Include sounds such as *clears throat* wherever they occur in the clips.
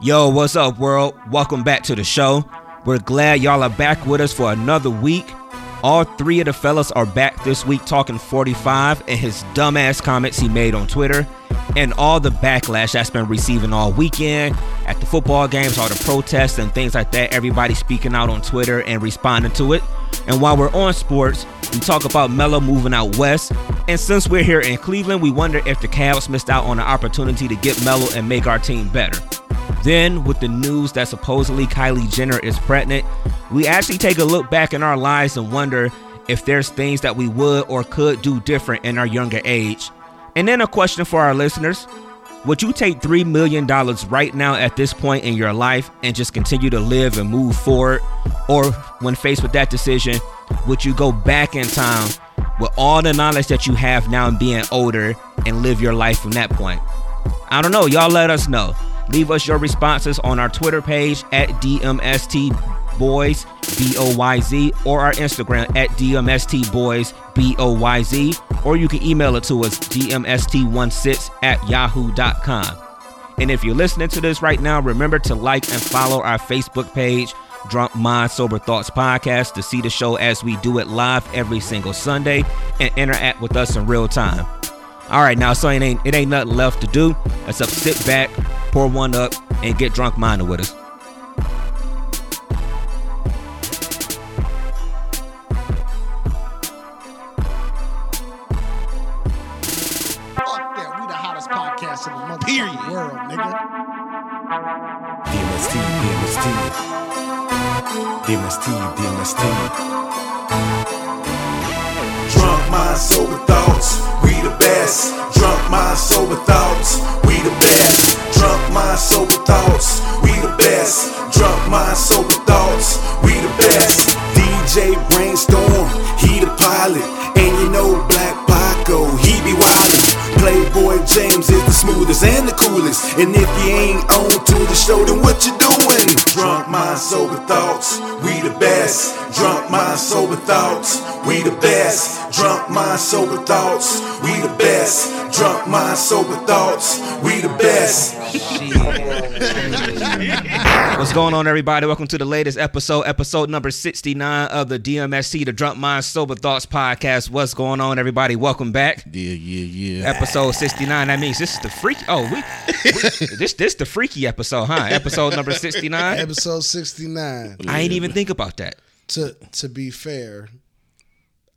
Yo, what's up, world? Welcome back to the show. We're glad y'all are back with us for another week. All three of the fellas are back this week talking 45 and his dumbass comments he made on Twitter and all the backlash that's been receiving all weekend at the football games, all the protests and things like that. Everybody speaking out on Twitter and responding to it. And while we're on sports, we talk about Melo moving out west. And since we're here in Cleveland, we wonder if the Cavs missed out on the opportunity to get Melo and make our team better. Then, with the news that supposedly Kylie Jenner is pregnant, we actually take a look back in our lives and wonder if there's things that we would or could do different in our younger age. And then a question for our listeners Would you take $3 million right now at this point in your life and just continue to live and move forward? Or when faced with that decision, would you go back in time with all the knowledge that you have now and being older and live your life from that point? I don't know. Y'all let us know. Leave us your responses on our Twitter page at DMST Boys B O Y Z or our Instagram at DMST Boys B O Y Z or you can email it to us DMST16 at yahoo.com. And if you're listening to this right now, remember to like and follow our Facebook page, Drunk Mind Sober Thoughts Podcast, to see the show as we do it live every single Sunday and interact with us in real time. All right, now so it ain't it ain't nothing left to do except sit back, pour one up, and get drunk minded with us. Fuck that. We the hottest podcast in the Period. world, nigga. DMST, DMST. DMST, DMST. Mind, sober thoughts, we the best. Drunk mind, sober thoughts, we the best. Drunk mind, sober thoughts, we the best. Drunk mind, sober thoughts, we the best. DJ Brainstorm, he the pilot. And you know Black Paco, he be wildin'. Playboy James is the smoothest and the coolest. And if you ain't on to the show, then what you doing? Drunk mind, sober thoughts, we the best. Drunk mind, sober thoughts, we the best. Drunk mind, sober thoughts, we the best. Drunk mind, sober thoughts, we the best. What's going on, everybody? Welcome to the latest episode, episode number 69 of the DMST, the Drunk Mind Sober Thoughts Podcast. What's going on, everybody? Welcome back. Yeah, yeah, yeah. Episode 69. That means this is the freaky. Oh, we, we this this the freaky episode, huh? Episode number 69. Episode 69. I ain't even think about that. To to be fair,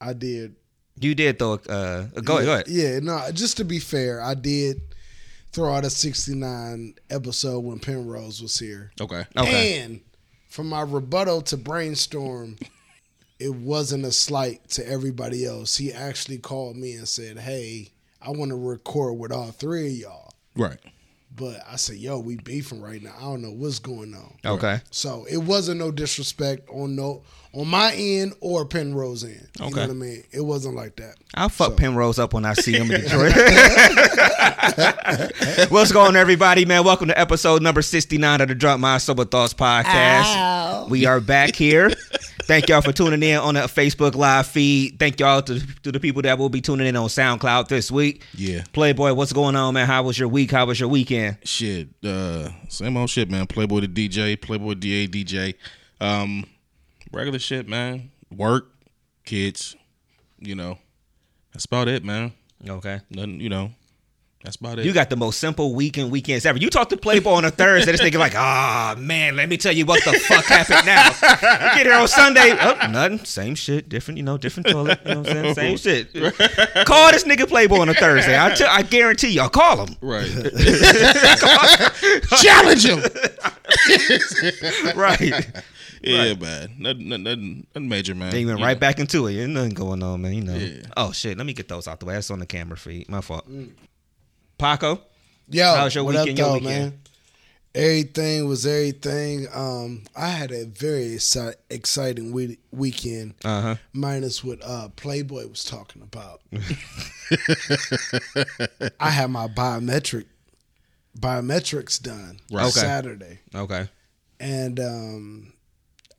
I did. You did though. Uh, go ahead. Go ahead. Yeah, no, just to be fair, I did throw out a 69 episode when Penrose was here. Okay. Okay. And from my rebuttal to brainstorm, it wasn't a slight to everybody else. He actually called me and said, Hey, I want to record with all three of y'all. Right. But I said, Yo, we beefing right now. I don't know what's going on. Okay. So it wasn't no disrespect on no on my end or Penrose end. You Okay. know what I mean? It wasn't like that. I'll fuck So- Penrose up when I see him in Detroit. *laughs* What's going on, everybody, man? Welcome to episode number 69 of the Drunk Mind Sober Thoughts Podcast. We are back here. Thank y'all for tuning in on the Facebook live feed. Thank y'all to, to the people that will be tuning in on SoundCloud this week. Yeah. Playboy, what's going on, man? How was your week? How was your weekend? Shit. Uh same old shit, man. Playboy the DJ, Playboy DA DJ. Um regular shit, man. Work, kids, you know. That's about it, man. Okay. Nothing, you know. That's about it. You got the most simple weekend weekends ever. You talk to Playboy on a Thursday, this nigga like, ah man, let me tell you what the fuck happened now. You get here on Sunday, oh, nothing, same shit, different, you know, different toilet, you know what I'm saying? Same shit. Call this nigga Playboy on a Thursday. I tell- I guarantee y'all, call him. right. *laughs* Challenge him. Right. yeah, man. Nothing, nothing, nothing, nothing major, man. Then you went You right know. back into it. Ain't nothing going on, man. You know. Yeah. Oh shit, let me get those out the way. That's on the camera feed. My fault. Paco? Yo, How's your weekend, up, your though, weekend? man? Everything was everything. Um, I had a very exci- exciting we- weekend, Uh-huh. minus what uh, Playboy was talking about. *laughs* I had my biometric biometrics done Right. Okay. Saturday, Okay. and um,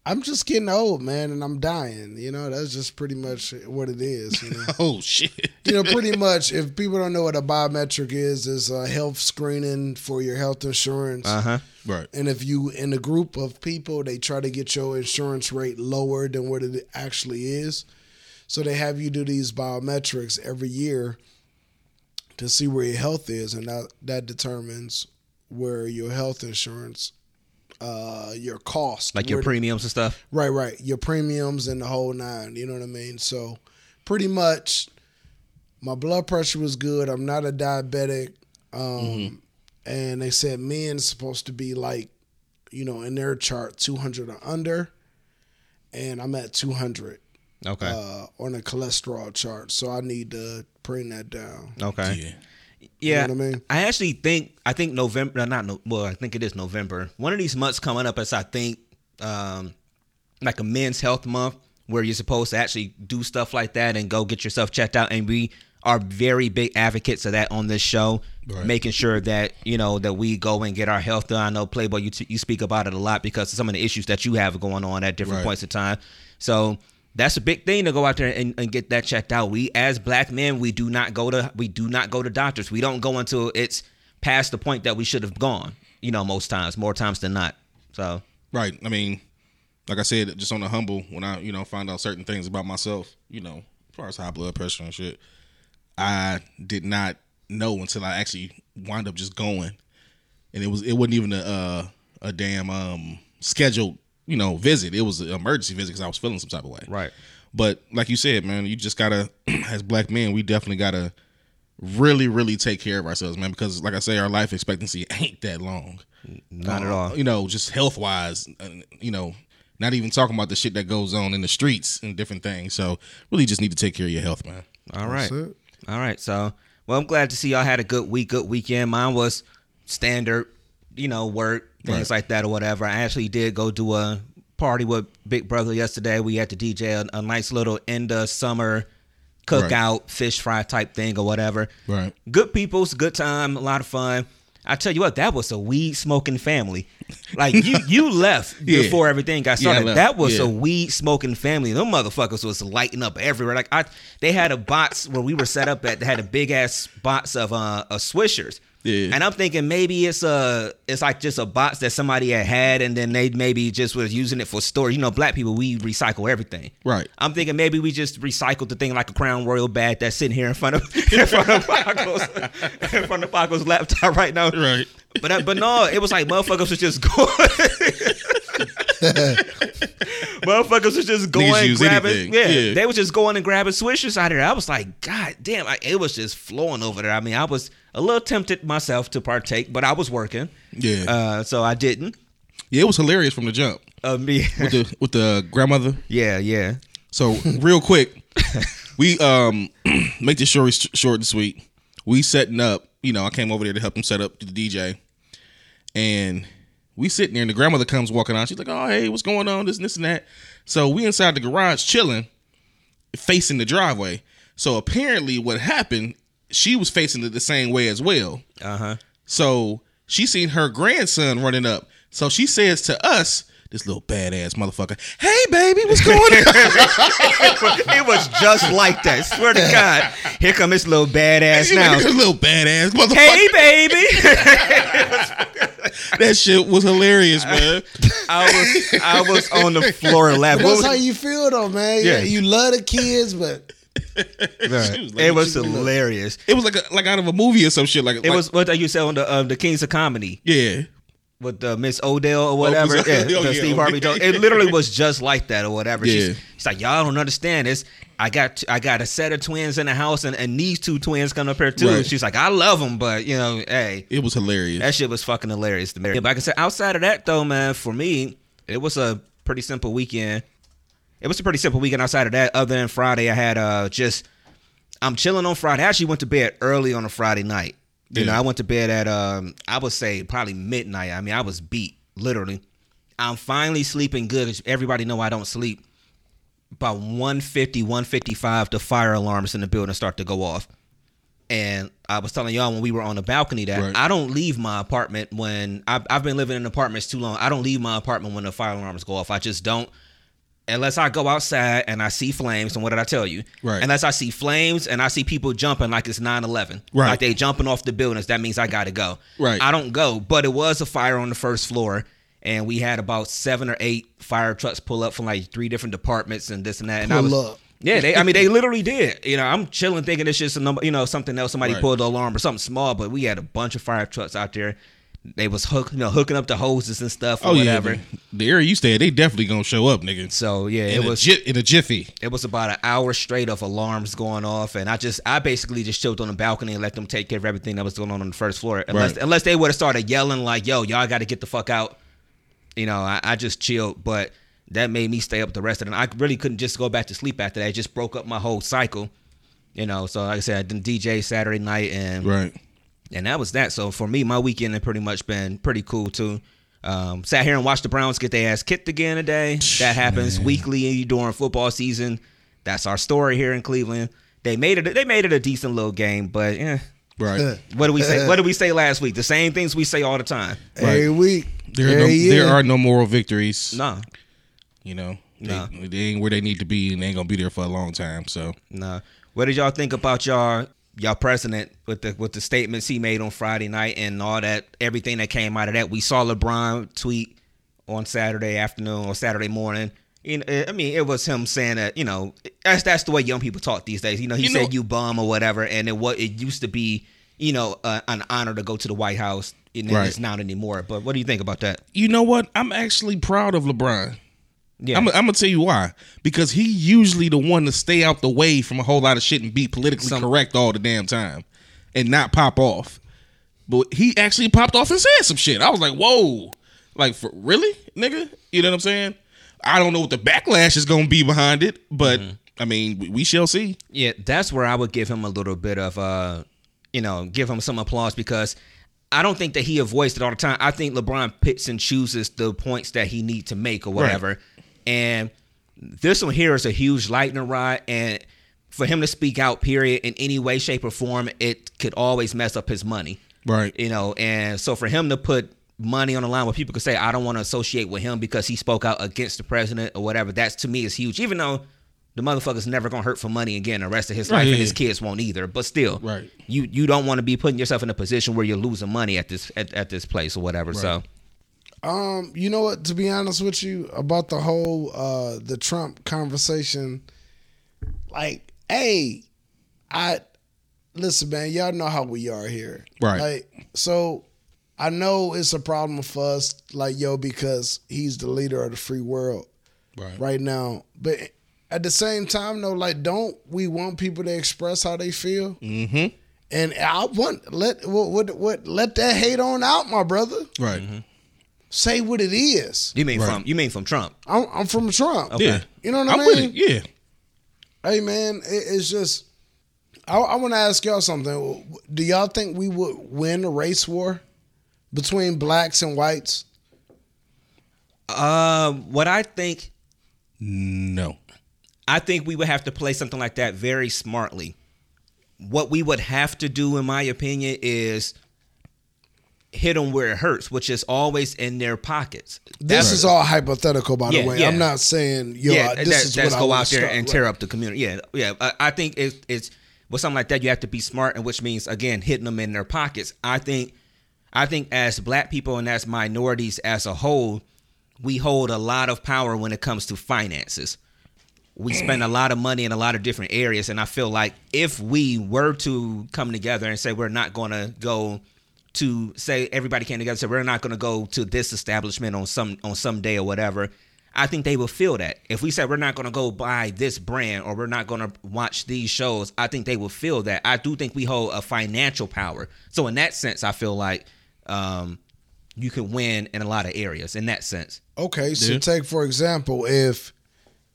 I'm just getting old, man, and I'm dying. You know, that's just pretty much what it is. You know, *laughs* Oh shit. you know, pretty much. If people don't know what a biometric is, is a health screening for your health insurance. Uh huh. Right. And if you in a group of people, they try to get your insurance rate lower than what it actually is. So they have you do these biometrics every year to see where your health is, and that that determines where your health insurance, uh, your cost, Like your where- premiums and stuff. Right, right. Your premiums and the whole nine. You know what I mean? So, pretty much, my blood pressure was good. I'm not a diabetic. Um, And they said men supposed to be like, you know, in their chart, 200 or under. And I'm at 200 Okay. uh, on a cholesterol chart. So, I need to bring that down. okay. Yeah. Yeah, know what I mean? I actually think I think November, not no, well, I think it is November. One of these months coming up is I think um, like a men's health month where you're supposed to actually do stuff like that and go get yourself checked out. And we are very big advocates of that on this show, Right. making sure that you know that we go and get our health done. I know Playboy, you t- you speak about it a lot because of some of the issues that you have going on at different Right. points of time. So that's a big thing to go out there and, and get that checked out. We as black men, we do not go to we do not go to doctors. We don't go until it's past the point that we should have gone. You know, most times, more times than not. So Right. I mean, like I said, just on the humble, when I, you know, find out certain things about myself, you know, as far as high blood pressure and shit, I did not know until I actually wound up just going. And it was it wasn't even a uh, a damn um scheduled, you know, visit. It was an emergency visit because I was feeling some type of way. Right. But like you said, man, you just gotta *clears throat* as black men, we definitely gotta really, really take care of ourselves, man, because like I say, our life expectancy ain't that long not at uh, all. You know, just health wise, you know, not even talking about the shit that goes on in the streets and different things. So really, just need to take care of your health, man. All right. That's it. All right. So, well, I'm glad to see y'all had a good week, good weekend. Mine was standard, you know, work, things Right. like that or whatever. I actually did go do a party with Big Brother yesterday. We had to DJ a, a nice little end of summer cookout, fish fry type thing or whatever. Right. Good people's good time, a lot of fun. I tell you what, that was a weed smoking family. Like you, *laughs* you left Yeah. before everything got started. left. that was Yeah. a weed smoking family. Them motherfuckers was lighting up everywhere. Like I, they had a box where we were set up at. They had a big ass box of uh, uh swishers. Yeah. And I'm thinking maybe it's a, it's like just a box that somebody had had, and then they maybe just was using it for storage. You know, black people we recycle everything. Right. I'm thinking maybe we just recycled the thing like a Crown Royal bag that's sitting here in front of *laughs* in front of Paco's *laughs* in front of Paco's laptop right now. Right. But uh, but no, it was like motherfuckers was just *laughs* going. *laughs* motherfuckers was just going grabbing. Yeah, Yeah. they was just going and grabbing swishers out of there. I was like, God damn! I, it was just flowing over there. I mean, I was a little tempted myself to partake, but I was working, Yeah. uh, so I didn't. yeah, it was hilarious from the jump Uh, me, with the with the grandmother. yeah, yeah. So real quick, we um *clears throat* make this story short and sweet. We setting up. You know, I came over there to help him set up the DJ, and we sitting there, and the grandmother comes walking out. She's like, "Oh, hey, what's going on? This, and this, and that." So we inside the garage chilling, facing the driveway. So apparently, what happened? She was facing it the same way as well. Uh huh. So she seen her grandson running up. So she says to us, this little badass motherfucker, "Hey, baby, what's going on?" *laughs* it was just like that. Swear to God. Here come this little badass now. this little badass motherfucker. Hey, baby. *laughs* That shit was hilarious, man. I was I was on the floor laughing. That's was- how you feel, though, man. Yeah. Yeah. You love the kids, but *laughs* She was like, it was she- hilarious. It was like a, like out of a movie or some shit. Like It was what you said on the um, the Kings of Comedy yeah, with uh, Miss Odell or whatever. Miss- yeah, *laughs* oh, the yeah, Steve. Harvey. It literally was *laughs* just like that or whatever. Yeah. She's, she's like, y'all don't understand this. I got I got a set of twins in the house, and, and these two twins come up here too. Right. She's like, I love them, but you know, hey, it was hilarious. That shit was fucking hilarious to me. Yeah, but I can say, outside of that though, man, for me, it was a pretty simple weekend. It was a pretty simple weekend outside of that. Other than Friday, I had uh just I'm chilling on Friday. I actually went to bed early on a Friday night. You know, I went to bed at um I would say probably midnight. I mean, I was beat, literally. I'm finally sleeping good. Everybody know I don't sleep. About 150, 155, the fire alarms in the building start to go off. And I was telling y'all when we were on the balcony that Right. I don't leave my apartment when I've, I've been living in apartments too long. I don't leave my apartment when the fire alarms go off. I just don't. Unless I go outside and I see flames, and what did I tell you? Right. Unless I see flames and I see people jumping like it's 9 11. Right. Like they jumping off the buildings, that means I got to go. Right. I don't go, but it was a fire on the first floor. And we had about seven or eight fire trucks pull up from like three different departments and this and that. And I Pull was, up. yeah, they. I mean, they *laughs* literally did. You know, I'm chilling thinking it's just a number, you know, something else. Somebody Right. pulled the alarm or something small, but we had a bunch of fire trucks out there. They was hook, you know, hooking up the hoses and stuff or Oh whatever. yeah, the, the area you stay at, they definitely gonna show up, nigga. So yeah, in it was ji- in a jiffy. it was about an hour straight of alarms going off, and I just I basically just chilled on the balcony and let them take care of everything that was going on on the first floor. Unless Right. unless they would have started yelling like, "Yo, y'all got to get the fuck out," you know, I, I just chilled, but that made me stay up the rest of the night. I really couldn't just go back to sleep after that. It just broke up my whole cycle, you know. So like I said, I did DJ Saturday night, and Right. And that was that. So for me, my weekend had pretty much been pretty cool too. Um, sat here and watched the Browns get their ass kicked again today. *sighs* That happens weekly during football season. That's our story here in Cleveland. They made it. They made it a decent little game, but eh, Right. what do we say? What did we say last week? The same things we say all the time. Every week. There, are no, every year. there are no moral victories. No, You know, they, No. they ain't where they need to be, and they ain't gonna be there for a long time. So no. What did y'all think about y'all y'all president with the with the statements he made on Friday night and all that everything that came out of that? We saw LeBron tweet on Saturday afternoon or Saturday morning. You know, I mean, it was him saying that you know that's that's the way young people talk these days. You know, he You know- said you bum or whatever, and it what it used to be. You know, uh, an honor to go to the White House, and Right. it's not anymore. But what do you think about that? you know what? I'm actually proud of LeBron. Yeah, I'm, I'm gonna tell you why. Because he usually the one to stay out the way from a whole lot of shit and be politically Some- correct all the damn time, and not pop off. But he actually popped off and said some shit. I was like, whoa, like for really, nigga. You know what I'm saying? I don't know what the backlash is gonna be behind it, but Mm-hmm. I mean, we- we shall see. Yeah, that's where I would give him a little bit of uh you know, give him some applause because I don't think that he voiced it all the time. I think LeBron picks and chooses the points that he need to make or whatever. And this one here is a huge lightning rod and for him to speak out period in any way shape or form it could always mess up his money Right. you know and so for him to put money on the line where people could say i don't want to associate with him because he spoke out against the president or whatever that's to me is huge even though the motherfucker's never gonna hurt for money again the rest of his Right, life yeah, and his yeah. kids won't either but still Right. you you don't want to be putting yourself in a position where you're losing money at this at, at this place or whatever so Um, you know what? To be honest with you, about the whole uh the Trump conversation, like, hey, I listen, man. Y'all know how we are here, Right. Like, so I know it's a problem for us, like, yo, because he's the leader of the free world Right. right now. But at the same time, though, like, don't we want people to express how they feel? Mm-hmm. And I want let what what, what let that hate on out, my brother. Right. Say what it is. you mean Right. from you mean from trump I'm, I'm from Trump. Yeah. You know what I I'm mean? with. Yeah. Hey man, it, it's just I, I want to ask y'all something. Do y'all think we would win a race war between blacks and whites? Uh, what i think No. I think we would have to play something like that very smartly. What we would have to do, in my opinion, is hit them where it hurts, which is always in their pockets. This is all hypothetical, by Yeah, the way. yeah. I'm not saying yo. yeah, this that, is that's what I go wanna out there start, and right. tear up the community. Yeah, yeah. I, I think it, it's with something like that, you have to be smart, and which means again hitting them in their pockets. I think, I think as black people and as minorities as a whole, we hold a lot of power when it comes to finances. We spend a lot of money in a lot of different areas, and I feel like if we were to come together and say we're not going to go to say everybody came together and said we're not going to go to this establishment on some on some day or whatever. I think they will feel that. If we said we're not going to go buy this brand or we're not going to watch these shows i think they will feel that. I do think we hold a financial power. So in that sense i feel like um, you can win in a lot of areas in that sense. Okay, so Yeah. take for example, if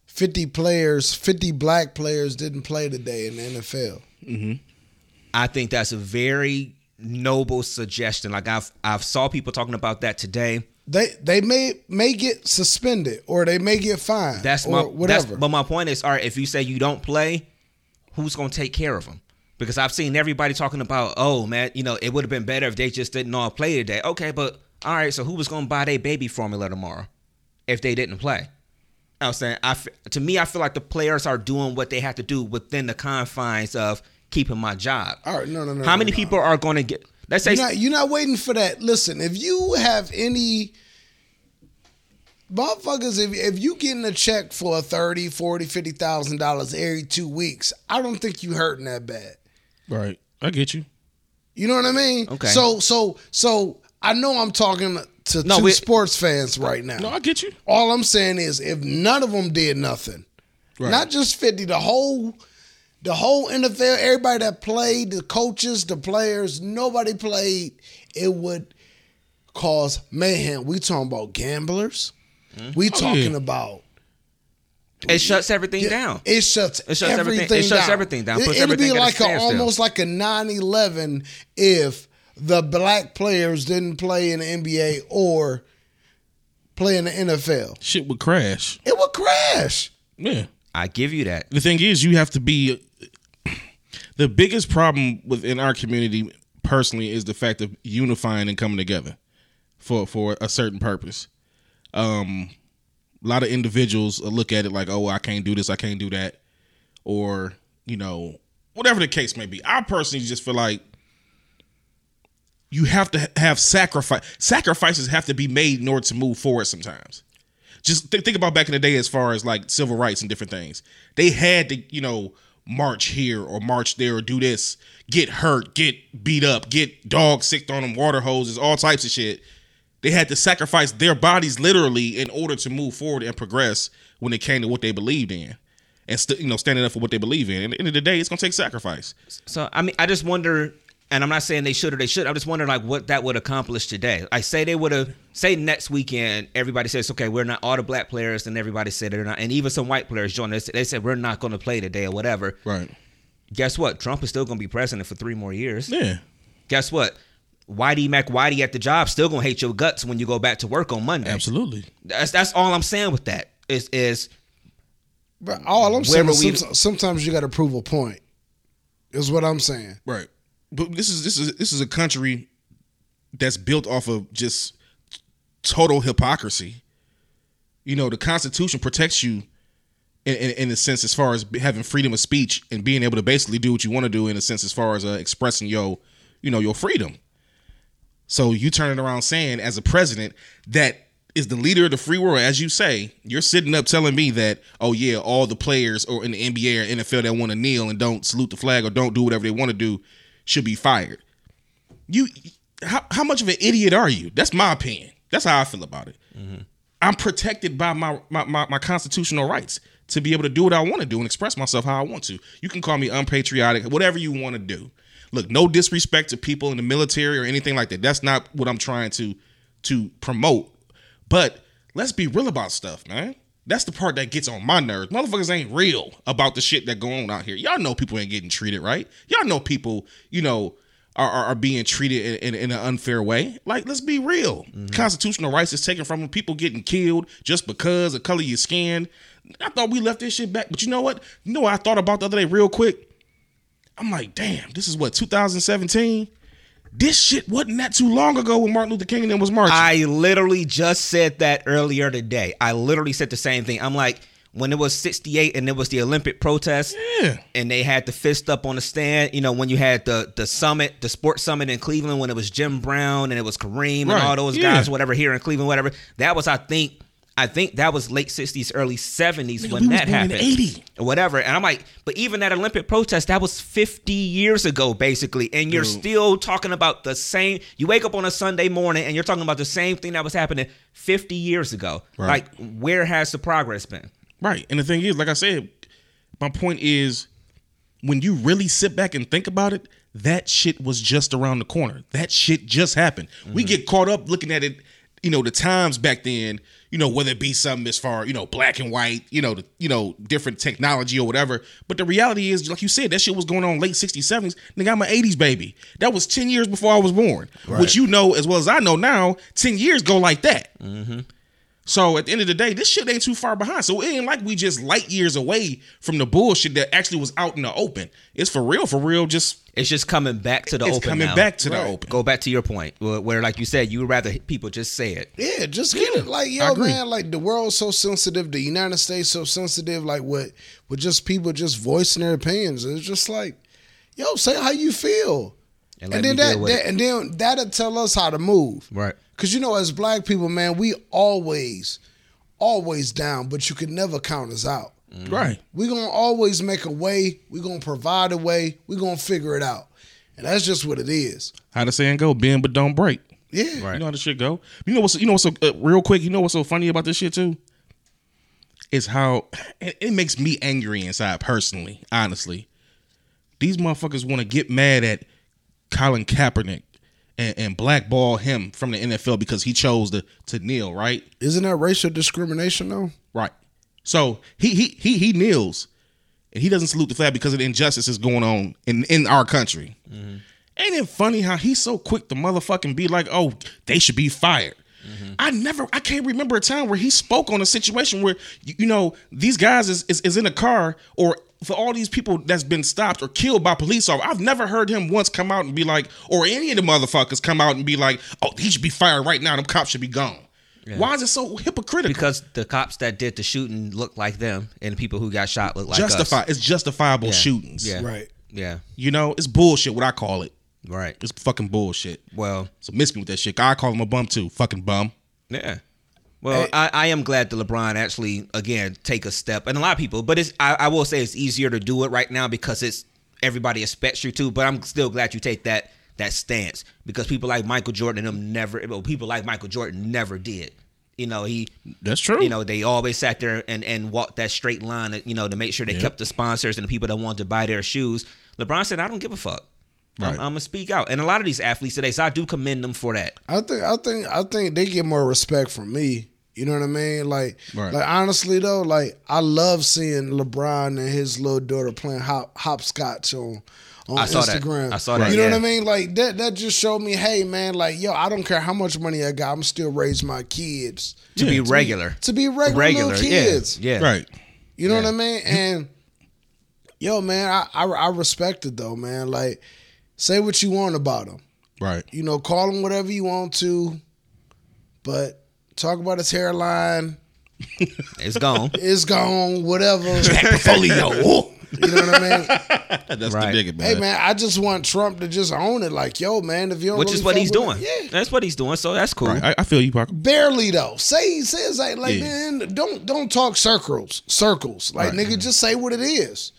50 players, 50 black players didn't play today in the NFL. I think that's a very noble suggestion. Like I've I've saw people talking about that today. They they may may get suspended or they may get fined. That's or my whatever. That's, but my point is, all right, if you say you don't play, who's gonna take care of them? Because I've seen everybody talking about, oh man, you know, it would have been better if they just didn't all play today. Okay, but all right, so who was going to buy their baby formula tomorrow if they didn't play? I was saying, I to me, I feel like the players are doing what they have to do within the confines of keeping my job. All right, no, no, no. How no, many no. people are going to get? Let's say You're not, you're not waiting for that. Listen, if you have any motherfuckers, if if you getting a check for 30, 40, 50,000 dollars every two weeks, I don't think you hurting that bad. Right. I get you. You know what I mean? Okay. So so so I know I'm talking to No, two we- sports fans right now. No, I get you. All I'm saying is if none of them did nothing, Right. not just 50, the whole the whole NFL, everybody that played, the coaches, the players, nobody played, it would cause mayhem. We talking about gamblers. Mm-hmm. We oh, talking yeah. about it shuts everything Yeah, down. It shuts, It shuts everything- everything. it shuts down. everything down, It, puts it'd be everything at a like a, almost like a 9-11 if the black players didn't play in the NBA or play in the NFL. Shit would crash. It would crash. Yeah. I give you that. The thing is, you have to be. The biggest problem within our community, personally, is the fact of unifying and coming together for for a certain purpose. Um, a lot of individuals look at it like, "Oh, I can't do this, I can't do that," or you know, whatever the case may be. I personally just feel like you have to have sacrifice. Sacrifices have to be made in order to move forward. Sometimes just th- think about back in the day as far as like civil rights and different things. They had to, you know, march here or march there or do this, get hurt, get beat up, get dogs sicked on them, water hoses, all types of shit. They had to sacrifice their bodies literally in order to move forward and progress when it came to what they believed in. And st- you know, standing up for what they believe in. And at the end of the day, it's gonna take sacrifice. So I mean, I just wonder, and I'm not saying they should or they should. I'm just wondering like what that would accomplish today. I say they would have say next weekend. Everybody says okay, we're not all the black players, and everybody said they're not, and even some white players joined us. They said we're not going to play today or whatever. Right. Guess what? Trump is still going to be president for three more years. Yeah. Guess what? Whitey Mac Whitey at the job still gonna hate your guts when you go back to work on Monday. Absolutely. That's that's all I'm saying with that. Is is But all I'm saying is we- sometimes you got to prove a point. Is what I'm saying. Right. But this is this is this is a country that's built off of just total hypocrisy. You know, the Constitution protects you in, in, in a sense as far as having freedom of speech and being able to basically do what you want to do in a sense as far as uh, expressing your, you know, your freedom. So you turn it around saying as a president that is the leader of the free world, as you say, you're sitting up telling me that, oh yeah, all the players or in the NBA or NFL that want to kneel and don't salute the flag or don't do whatever they want to do should be fired. You, how how much of an idiot are you? That's my opinion. That's how I feel about it. Mm-hmm. I'm protected by my, my my my constitutional rights to be able to do what I want to do and express myself how I want to. You can call me unpatriotic, whatever you want to do. Look, no disrespect to people in the military or anything like that. That's not what I'm trying to to promote. But let's be real about stuff, man. That's the part that gets on my nerves. Motherfuckers ain't real about the shit that go on out here. Y'all know people ain't getting treated right. Y'all know people, you know, are, are, are being treated in, in, in an unfair way. Like, let's be real. Mm-hmm. Constitutional rights is taken from them. People getting killed just because of color of your skin. I thought we left this shit back. But you know what? You know what I thought about the other day real quick? I'm like, damn, this is what, 2017? This shit wasn't that too long ago when Martin Luther King and was marching. I literally just said that earlier today. I literally said the same thing. I'm like, when it was 68 and it was the Olympic protest, Yeah. and they had the fist up on the stand. You know, when you had the the summit, the sports summit in Cleveland, when it was Jim Brown and it was Kareem and all those Yeah. guys, whatever, here in Cleveland, whatever. That was, I think, I think that was late 60s, early 70s when we that born happened. 80. Or whatever. And I'm like, but even that Olympic protest, that was 50 years ago, basically. And you're Dude. still talking about the same. You wake up on a Sunday morning and you're talking about the same thing that was happening 50 years ago. Right. Like, where has the progress been? Right. And the thing is, like I said, my point is when you really sit back and think about it, that shit was just around the corner. That shit just happened. We mm-hmm. get caught up looking at it, you know, the times back then, you know, whether it be something as far, you know, black and white, you know, the, you know, different technology or whatever. But the reality is, like you said, that shit was going on late 60s, 70s. Nigga, I'm an 80s baby. That was 10 years before I was born. Which you know as well as I know now, 10 years go like that. Mm-hmm. So at the end of the day, this shit ain't too far behind. So it ain't like we just light years away from the bullshit that actually was out in the open. It's for real, for real. Just It's just coming back to the it's open. coming now. back to Right. the open. Go back to your point, where, where, like you said, you would rather people just say it. Yeah, just get it. Like, yo, man, like the world's so sensitive, the United States so sensitive, like what, with just people just voicing their opinions. It's just like, yo, say how you feel. And, And, then me that, deal with that it. and then that'll tell us how to move. Right. Cause you know, as black people, man, we always, always down, but you can never count us out. Right. We're gonna always make a way, we're gonna provide a way, we're gonna figure it out. And that's just what it is. How the saying go? Bend but don't break. Yeah. Right. You know how the shit go. You know what's you know what's so uh, real quick. You know what's so funny about this shit too? Is how it, it makes me angry inside personally. Honestly, these motherfuckers want to get mad at Colin Kaepernick and, and blackball him from the NFL because he chose to to kneel. Right. Isn't that racial discrimination though? Right. So he he he he kneels and he doesn't salute the flag because of the injustices going on in in our country. Mm-hmm. Ain't it funny how he's so quick to motherfucking be like, oh, they should be fired. Mm-hmm. I never, I can't remember a time where he spoke on a situation where you, you know these guys is, is is in a car or for all these people that's been stopped or killed by police officers. I've never heard him once come out and be like, or any of the motherfuckers come out and be like, oh, he should be fired right now. Them cops should be gone. Why is it so hypocritical? Because the cops that did the shooting look like them, and the people who got shot look like justify us. it's justifiable Yeah. shootings. Yeah. Right. Yeah. You know, it's bullshit what I call it. Right. It's fucking bullshit. Well. So miss me with that shit. I call him a bum too. Fucking bum. Yeah. Well, eh. I, I am glad that LeBron actually again take a step, and a lot of people. But it's I, I will say it's easier to do it right now because it's everybody expects you to. But I'm still glad you take that that stance because people like Michael Jordan and them never. Well, people like Michael Jordan never did. You know he. That's true. You know they always sat there and and walked that straight line. Uh, you know to make sure they kept the sponsors and the people that wanted to buy their shoes. LeBron said, "I don't give a fuck. I'm, I'm gonna speak out." And a lot of these athletes today, so I do commend them for that. I think I think I think they get more respect from me. You know what I mean? Like, Right. like honestly though, like I love seeing LeBron and his little daughter playing hop hopscotch on on I saw that. Instagram. I saw that, You know yeah. what I mean? Like that that just showed me, hey man, like yo, I don't care how much money I got, I'm still raise my kids To be Yeah. regular, to be regular, regular, little kids. yeah, yeah. right. You know Yeah. what I mean? And yo, man, I, I I respect it though, man. Like, say what you want about him. Right. You know, call him whatever you want to, but talk about his hairline. It's gone. *laughs* It's gone, whatever. *laughs* Portfolio. *laughs* You know what I mean? That's Right. the biggest man. hey man, I just want Trump to just own it. Like, yo, man, if you don't which really is what he's doing. it- yeah. That's what he's doing. So that's cool. Right. I, I feel you, Paco. Barely though. Say he says like, like Yeah. man, don't don't talk circles, circles. Like Right. nigga, just say what it is.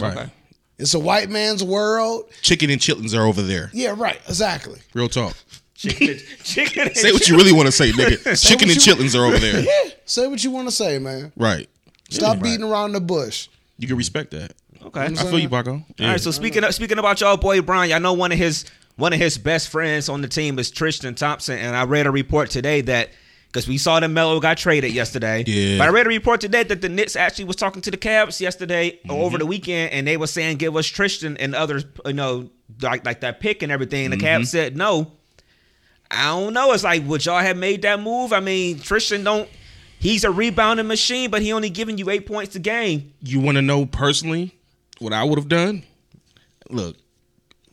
Right. Okay. It's a white man's world. Chicken and chitlins are over there. Yeah, right. Exactly. Real talk. Chicken, *laughs* chicken. and Say what you really want to say, nigga. *laughs* Chicken and you- chitlins are over there. *laughs* Yeah. Say what you want to say, man. Right. Stop beating around the bush. You can respect that. Okay. I feel you, Paco. All right. So speaking of, speaking about y'all boy Brian, y'all know one of his one of his best friends on the team is Tristan Thompson, and I read a report today that because we saw that Melo got traded yesterday. Yeah. But I read a report today that the Knicks actually was talking to the Cavs yesterday Mm-hmm. over the weekend, and they were saying give us Tristan and others, you know, like like that pick and everything. And the Mm-hmm. Cavs said no. I don't know. It's like would y'all have made that move? I mean, Tristan don't. He's a rebounding machine, but he only giving you eight points a game. You want to know personally what I would have done? Look,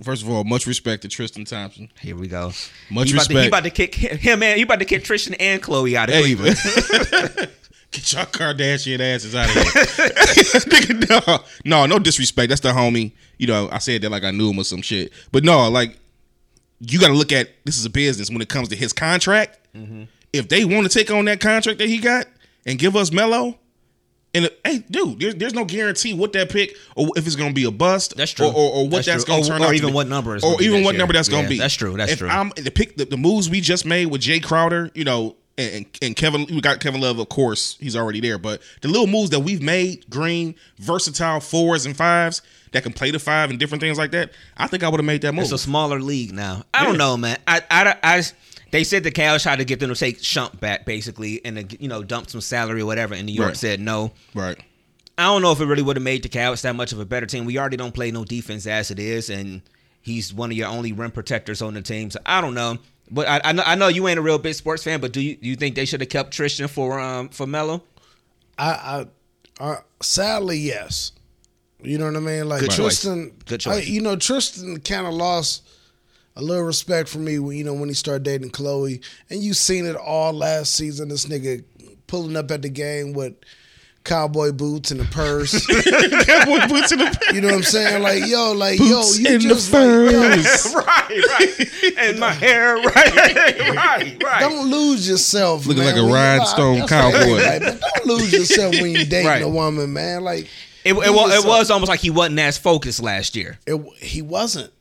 first of all, much respect to Tristan Thompson. Here we go. Much he about To, he about to kick him and he about to kick Tristan and Chloe out of Hey, Cleveland. *laughs* Get your Kardashian asses out of here. *laughs* No, no, no disrespect. That's the homie. You know, I said that like I knew him or some shit. But no, like you got to look at this is a business when it comes to his contract. Mm-hmm. If they want to take on that contract that he got and give us Melo, and hey, dude, there's, there's no guarantee what that pick or if it's going to be a bust. That's true. Or, or, or what That's that's, going to turn or out, to even be. what number or even what year. number that's going to be. that's true. That's if true. I'm the pick the, the moves we just made with Jae Crowder, you know, and, and Kevin, we got Kevin Love, of course, he's already there. But the little moves that we've made, green, versatile fours and fives that can play the five and different things like that, I think I would have made that move. It's a smaller league now. I don't know, man. I, I, I, they said the Cavs tried to get them to take Shump back, basically, and to, you know dump some salary or whatever. And New York Right. said no. right. I don't know if it really would have made the Cavs that much of a better team. We already don't play no defense as it is, and he's one of your only rim protectors on the team. So I don't know. But I, I know I know you ain't a real big sports fan, but do you do you think they should have kept Tristan for um for Melo? I, I, uh, sadly, yes. You know what I mean? Like Good choice. Tristan, Good choice. I- you know, Tristan kind of lost a little respect for me. When, you know, when he started dating Chloe, and you seen it all last season. This nigga pulling up at the game with cowboy boots and a purse. *laughs* Cowboy boots in the you know what I'm saying? Like, yo, like, Boots yo, you in the just like, *laughs* right, right. And my hair, right, *laughs* right, right. Don't lose yourself. Looking man, like a rhinestone cowboy. man, don't lose yourself when you dating Right. a woman, man. Like It, it, was, it was almost like he wasn't as focused last year. It, he wasn't.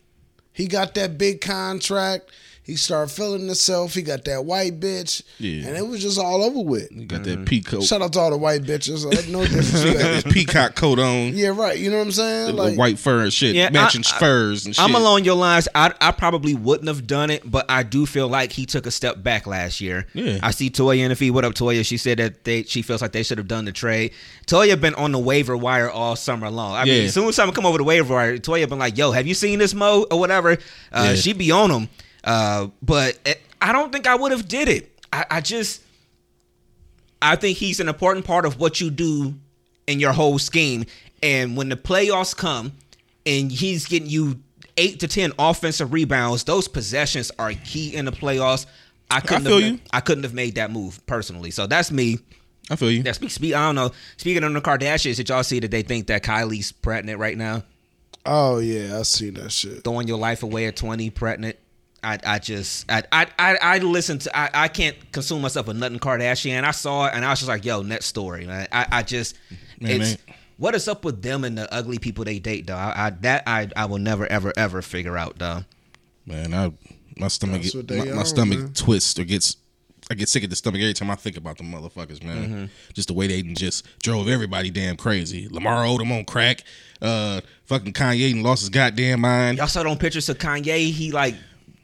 He got that big contract. He started feeling himself. He got that white bitch, Yeah. and it was just all over with. You got that peacoat, Shout out to all the white bitches. Like, no *laughs* this disrespect. peacock coat on, yeah, right. You know what I'm saying? the Like, white fur and shit, Yeah, matching I- I- furs and shit. I'm along your lines. I, I probably wouldn't have done it, but I do feel like he took a step back last year. Yeah. I see Toya in the feed. What up, Toya? She said that they she feels like they should have done the trade. Toya been on the waiver wire all summer long. I mean, Yeah. as soon as someone come over the waiver wire, Toya been like, "Yo, have you seen this Mo or whatever?" Uh, Yeah. She be on him, uh, but it, I don't think I would have did it. I, I just, I think he's an important part of what you do in your whole scheme. And when the playoffs come, and he's getting you eight to ten offensive rebounds, those possessions are key in the playoffs. I couldn't I feel have, you. I couldn't have made that move personally. So that's me. I feel you. That's me. Speak. I don't know. Speaking of the Kardashians, did y'all see that they think that Kylie's pregnant right now? oh yeah, I see that shit. Throwing your life away at twenty, pregnant. I, I just I I I, I listen to I, I can't consume myself with nothing Kardashian. I saw it and I was just like, yo, next story. Man. I I just Man, it's man. what is up with them and the ugly people they date, though. I, I that I I will never ever ever figure out, though. Man, I my stomach get, what they my, my stomach man. twists or gets I get sick at the stomach every time I think about them motherfuckers, man. Mm-hmm. Just the way they just drove everybody damn crazy. Lamar Odom on crack. Uh, fucking Kanye and lost his goddamn mind. Y'all saw them pictures of Kanye. He like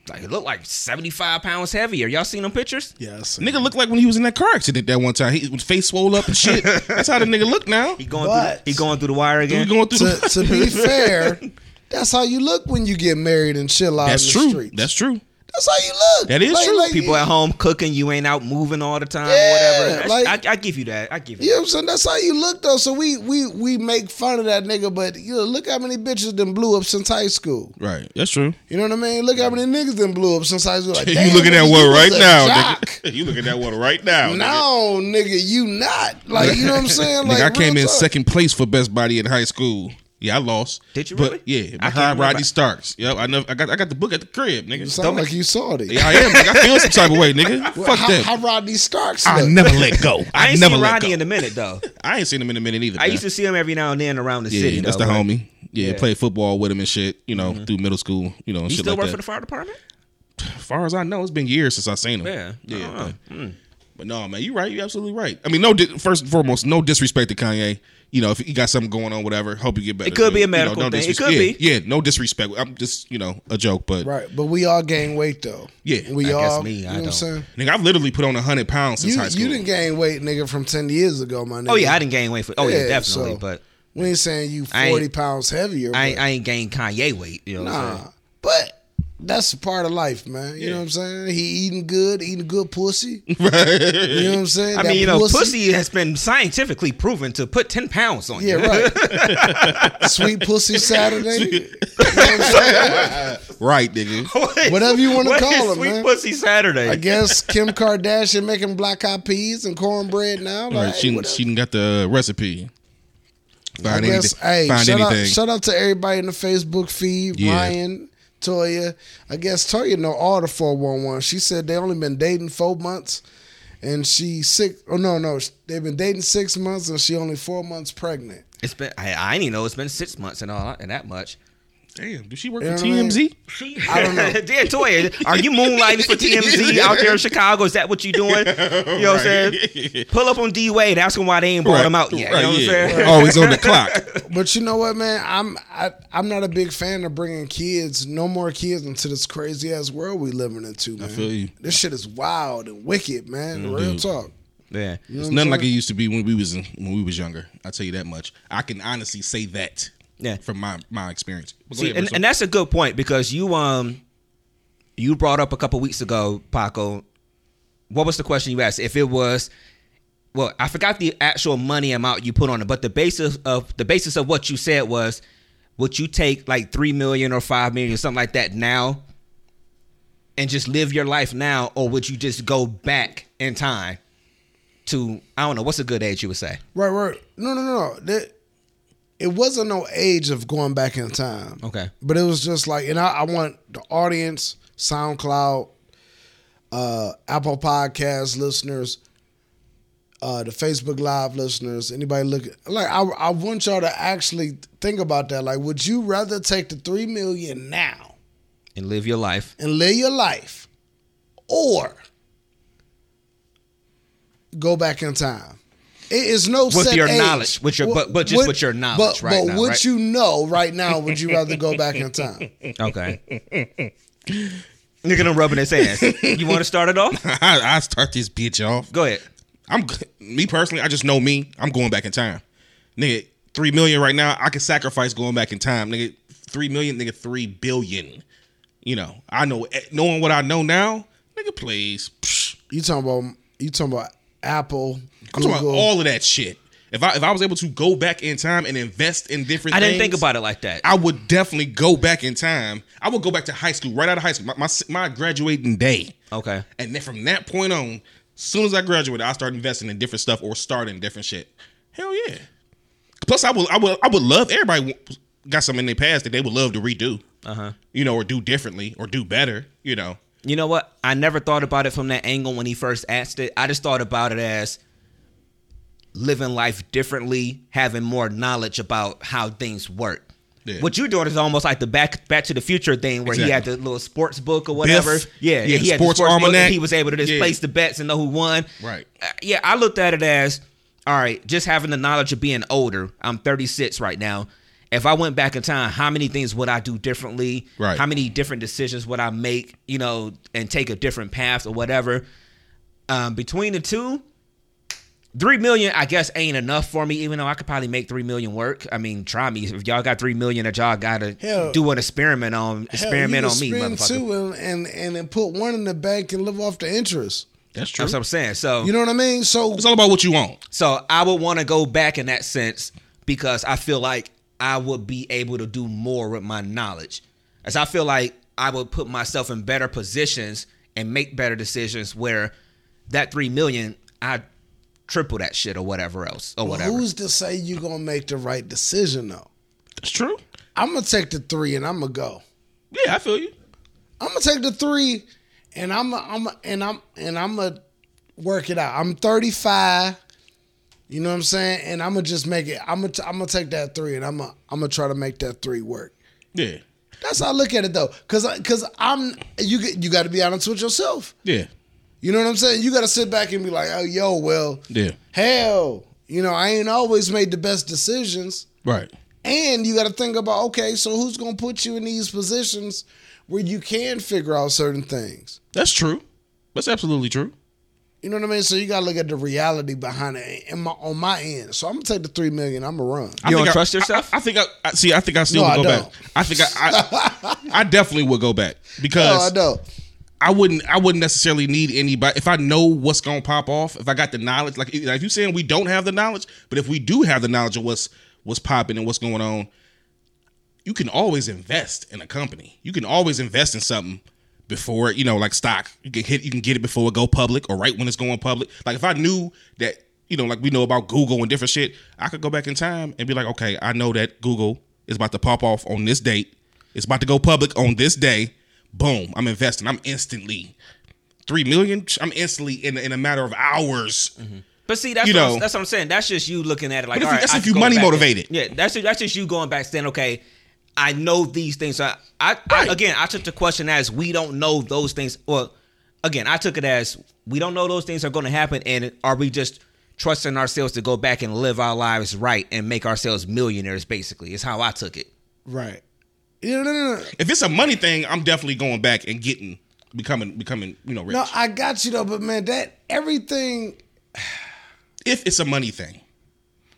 like it looked like seventy five pounds heavier. Y'all seen them pictures? Yeah, Nigga looked like when he was in that car accident that one time. He was face swole up and shit. That's how the nigga look now. He going But- through he going through the wire We again. going through to, the, to be *laughs* fair, that's how you look when you get married and chill out That's in the true. streets. That's true. That's how you look. That is Like- true. like- People at home cooking, you ain't out moving all the time, Yeah, or whatever. like- I, I give you that. I give you. What I'm saying? That's how you look though. So we we we make fun of that nigga, but you know, look how many bitches done blew up since high school. Right. That's true. You know what I mean? Look how many niggas done blew up since high school. Like, *laughs* *laughs* you looking at one right now, nigga. You looking at one right now. No, nigga, you not. Like, you know what I'm saying? *laughs* Like, Nigga, I came in talk. second place for best body in high school. Yeah, I lost. Did you But, really? Yeah, I can't behind remember. Rodney Starks. Yep, I know. I got. I got the book at the crib, You nigga. sound like you saw it. Yeah, I am. Nigga. I feel some type of way, nigga. Well, Fuck how, that. how Rodney Starks I never let go. *laughs* I I, ain't never seen let Rodney go. in a minute though. *laughs* I ain't seen him in a minute either. I man. used to see him every now and then around the Yeah, city. that's though, the but homie. Yeah, Yeah. played football with him and shit. You know, mm-hmm. through middle school. You know, and He shit still like work that. for the fire department? as *sighs* far as I know, it's been years since I seen him. Yeah, yeah. I But, don't but no, man, you're right. You're absolutely right. I mean, no. First and foremost, no disrespect to Kanye. You know, if he got something going on, whatever, hope you get better. It could be a You know, medical no thing. It could yeah, be. Yeah, no disrespect. I'm just, you know, a joke, but Right, but we all gain weight though. Yeah, we I guess all. me, you know I what I'm don't. saying? nigga, I've literally put on hundred pounds since You high school. you didn't gain weight, nigga, from ten years ago, my nigga. Oh yeah, I didn't gain weight for. Oh yeah, Yeah, definitely. so- but We ain't saying you forty pounds heavier. I ain't, I ain't gained Kanye weight. You know what I'm Nah, but that's a part of life, man. You know what I'm saying? He eating good, eating good pussy. *laughs* Right. You know what I'm saying? I That mean, you know, pussy. has been scientifically proven to put ten pounds on Yeah, you. Yeah, right. *laughs* Sweet pussy Saturday. You know what I'm saying? *laughs* right, nigga. Whatever you wanna What call is it, Sweet man. Pussy Saturday. I guess Kim Kardashian making black eyed peas and cornbread now. Like, Right, hey, she whatever. she got the recipe. I guess, anything. hey, find shout out, shout out to everybody in the Facebook feed. Yeah. Ryan, Toya. I guess Toya know all the 411. She said they only been dating four months. And she six oh no no they've been dating six months and she only four months pregnant. It's been. I, I didn't know it's been six months and all and that much. Damn, do she work You for know what I mean? TMZ? She, I don't know. *laughs* Dear Toya, are you moonlighting for TMZ out there in Chicago? Is that what you doing? You know what I'm saying? Pull up on D Wade, ask him why they ain't brought him out yet. Right, you know what yeah. I'm saying? Always on the clock. *laughs* But you know what, man? I'm I, I'm not a big fan of bringing kids, no more kids, into this crazy ass world we living into, man. feel you. This shit is wild and wicked, man. Mm-hmm. Real dude. talk. Yeah. You know It's nothing like it used to be when we was in, when we was younger. I will tell you that much. I can honestly say that. Yeah. From my my experience. See, ahead, and, and that's a good point because you um you brought up a couple weeks ago, Paco. What was the question you asked? If it was, well, I forgot the actual money amount you put on it, but the basis of the basis of what you said was, would you take like three million or five million, or something like that now, and just live your life now, or would you just go back in time to I don't know what's a good age you would say? Right, right. No, no, no, no. That, it wasn't no age of going back in time. Okay. But it was just like, and I, I want the audience, SoundCloud, uh, Apple Podcast listeners, uh, the Facebook Live listeners, anybody look like I, I want y'all to actually think about that. Like, would you rather take the three million now And live your life. and live your life, or go back in time? It is no With set your age. knowledge, with your- but- but just with your knowledge but, right but now, what right? you know right now, would you rather go back in time? *laughs* Okay. Look at him rubbing his hands. You want to start it off? *laughs* I, I start this bitch off. Go ahead. I'm me personally. I just know me. I'm going back in time, nigga. Three million right now. I can sacrifice going back in time, nigga. Three million, nigga. Three billion. You know, I know. eh, Knowing what I know now, nigga. Please, You talking about you talking about Apple, I'm talking about all of that shit. If I if I was able to go back in time and invest in different, I didn't things, think about it like that. I would definitely go back in time. I would go back to high school, right out of high school, my my, my graduating day. Okay. And then from that point on, soon as I graduated, I started investing in different stuff or starting different shit. Hell yeah. Plus, I would, I would, I would love everybody got something in their past that they would love to redo. Uh huh. You know, or do differently or do better. You know. You know what? I never thought about it from that angle when he first asked it. I just thought about it as living life differently, having more knowledge about how things work. Yeah. What you're doing is almost like the back Back to the Future thing, where he had the little sports book or whatever. Biff. Yeah, Yeah, he had sports the sports almanac. he was able to just Yeah. place the bets and know who won. Right. Uh, yeah, I looked at it as all right, just having the knowledge of being older. I'm 36 right now. If I went back in time, how many things would I do differently? Right. How many different decisions would I make, you know, and take a different path or whatever? Um, between the two, three million, I guess, ain't enough for me, even though I could probably make three million work. I mean, try me. If y'all got three million that y'all gotta Hell- do an experiment on Hell, experiment you on me, can spend motherfucker. two and, and and then put one in the bank and live off the interest. That's true. That's what I'm saying. So You know what I mean? So It's all about what you want. So I would want to go back in that sense because I feel like I would be able to do more with my knowledge. As I feel like I would put myself in better positions and make better decisions where that three million, I triple that shit or whatever else or whatever. who's to say you gonna make the right decision though? That's true. I'm gonna take the three and I'm gonna go. Yeah, I feel you. I'm gonna take the three, and I'm I'm and I'm and I'm gonna work it out. I'm 35. You know what I'm saying? And I'm gonna just make it. I'm gonna I'm gonna take that three, and I'm gonna I'm gonna try to make that three work. Yeah. That's how I look at it though, cause cause I'm you you got to be honest with yourself. Yeah. You know what I'm saying? You got to sit back and be like, oh yo, well, Yeah. hell, you know I ain't always made the best decisions. Right. And you got to think about okay, so who's gonna put you in these positions where you can figure out certain things? That's true. That's absolutely true. You know what I mean? So you got to look at the reality behind it in my, on my end. So I'm gonna take the three million. I'm gonna run. I You think don't I- trust yourself? I, I think I, I see. I think I still No, would I go don't. back. I think I, I, *laughs* I definitely would go back Oh, because I know. I wouldn't. I wouldn't necessarily need anybody if I know what's gonna pop off. If I got the knowledge, like if you're saying we don't have the knowledge, but if we do have the knowledge of what's what's popping and what's going on, you can always invest in a company. You can always invest in something before you know, like stock. You can hit. You can get it before it go public or right when it's going public. Like if I knew that. You know, like we know about Google and different shit. I could go back in time and be like, okay, I know that Google is about to pop off on this date. It's about to go public on this day. Boom, I'm investing. I'm instantly three million. I'm instantly in in a matter of hours. Mm-hmm. But see, that's You what know. I'm, that's what I'm saying. That's just you looking at it like, But if all that's I if you go money back and- motivated. yeah, that's that's just you going back saying, okay, I know these things. I, I, I again, I took the question as we don't know those things. Well, again, I took it as we don't know those things are going to happen, and are we just trusting ourselves to go back and live our lives right and make ourselves millionaires? Basically, is how I took it. Right. Yeah, no, no, no. If it's a money thing, I'm definitely going back and getting becoming becoming you know rich. No, I got you though, but man, that everything. *sighs* if it's a money thing,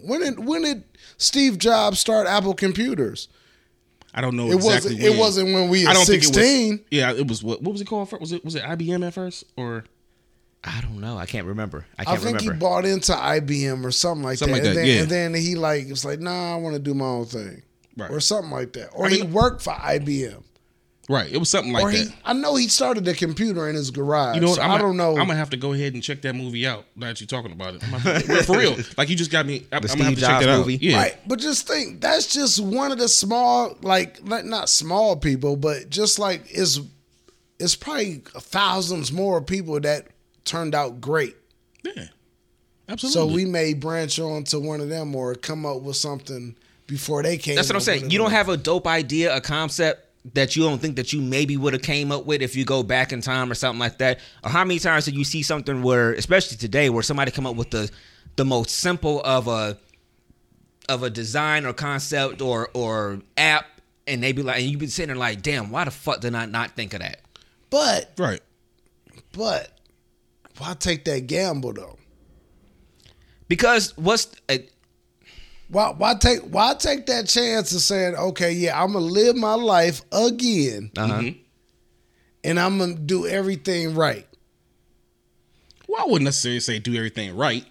When did when did Steve Jobs start Apple computers? I don't know It exactly. wasn't. It when. wasn't when we I don't think it was. Yeah, it was. What, what was it called? first? Was it was it IBM at first or? I don't know. I can't remember. I I can't think remember. he bought into IBM or something like Something that. like and, then, yeah. and then he like was like, nah, I want to do my own thing, Right. or something like that. Or I he mean- worked for IBM, Right. It was something like or that. he. I know he started a computer in his garage. You know what? so I'm I don't know. I'm gonna have to go ahead and check that movie out. Now that you're talking about it, gonna for real. *laughs* Like you just got me. I'm, The I'm gonna have Steve to check Jobs that out. movie? Yeah. Right, but just think that's just one of the small, like not, not small people, but just like it's it's probably thousands more people that turned out great. Yeah. Absolutely. So we may branch on to one of them or come up with something before they came. That's what I'm saying. You don't have a dope idea, a concept that you don't think that you maybe would have came up with if you go back in time or something like that. Or how many times did you see something where, especially today, where somebody come up with the the most simple of a of a design or concept or or app, and they be like, and you be sitting there like, damn, why the fuck did I not think of that? But right. but why take that gamble though? Because what's uh, Why why take why take that chance of saying, okay, yeah, I'm gonna live my life again, uh-huh. and I'm gonna do everything right. Well, I wouldn't necessarily say do everything right.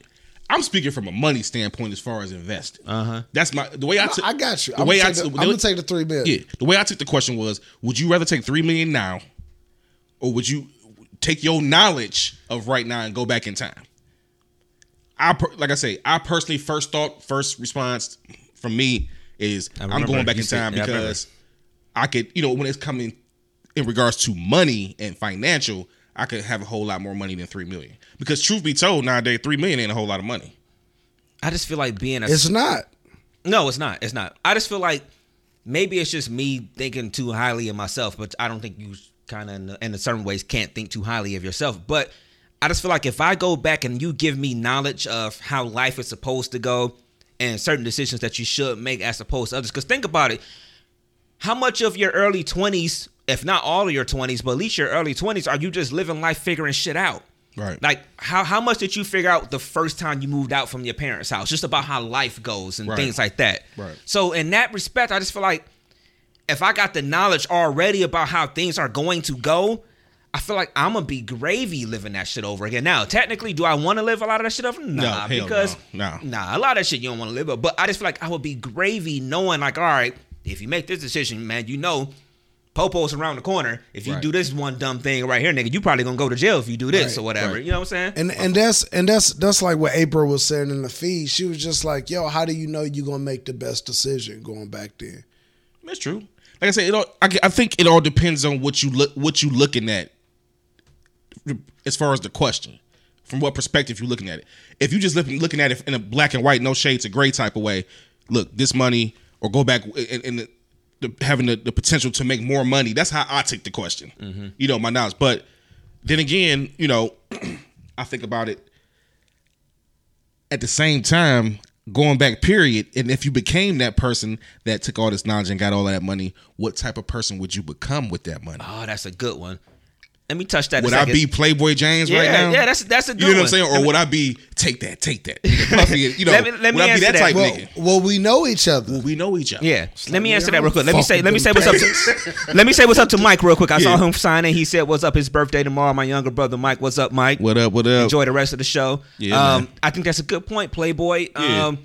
I'm speaking from a money standpoint as far as investing. Uh-huh. That's my the way I No, took. I got you. The I'm, way gonna I the, took- I'm gonna take the three million. Yeah, the way I took the question was: Would you rather take three million now, or would you take your knowledge of right now and go back in time? I per- like I say, I personally first thought, first response from me is I I'm going back you in said- time yeah, I because I could, you know, when it's coming in regards to money and financial, I could have a whole lot more money than three million. Because truth be told, nowadays three million ain't a whole lot of money. I just feel like being a It's not. No, it's not. It's not. I just feel like maybe it's just me thinking too highly of myself, but I don't think you kind of, in, in certain ways, can't think too highly of yourself. But I just feel like if I go back and you give me knowledge of how life is supposed to go and certain decisions that you should make as opposed to others, because think about it, how much of your early 20s, if not all of your 20s, but at least your early 20s, are you just living life figuring shit out? Right. Like how how much did you figure out the first time you moved out from your parents' house? Just about how life goes and Right. things like that. Right. So in that respect, I just feel like if I got the knowledge already about how things are going to go, I feel like I'm gonna be gravy living that shit over again. Now, technically, do I want to live a lot of that shit over? Nah, hell because no. No. nah, a lot of that shit you don't want to live. But but I just feel like I would be gravy knowing like, all right, if you make this decision, man, you know. Popo's around the corner. If you Right. do this one dumb thing right here, nigga, you probably gonna go to jail if you do this Right, or whatever. right. You know what I'm saying? And and that's and that's that's like what April was saying in the feed. She was just like, "Yo, how do you know you're gonna make the best decision going back then?" That's true. Like I said, it all, I, I think it all depends on what you look what you looking at as far as the question. From what perspective you're looking at it. If you just looking looking at it in a black and white, no shades of gray type of way, look, this money or go back in, in the, the having the, the potential to make more money. That's how I take the question. Mm-hmm. You know, my knowledge. But then again, you know, *clears throat* I think about it at the same time, going back, period, and if you became that person that took all this knowledge and got all that money, what type of person would you become with that money? Oh, that's a good one. Let me touch that. Would a I second. be Playboy James Yeah, right now? yeah, that's that's a good you know what I'm saying? Or me- would I be take that, take that, *laughs* you know? Let me- let me would I be answer that that. type Well, nigga? well, we know each other. Well, we know each other. Yeah, let me answer that real quick. Let me say, let me say what's up. To, *laughs* let me say what's up to Mike real quick. I saw him sign in. He said, "What's up?" His birthday tomorrow. My younger brother Mike. What's up, Mike? What up? What up? Enjoy the rest of the show. Yeah, um, man. I think that's a good point, Playboy. Yeah. Um,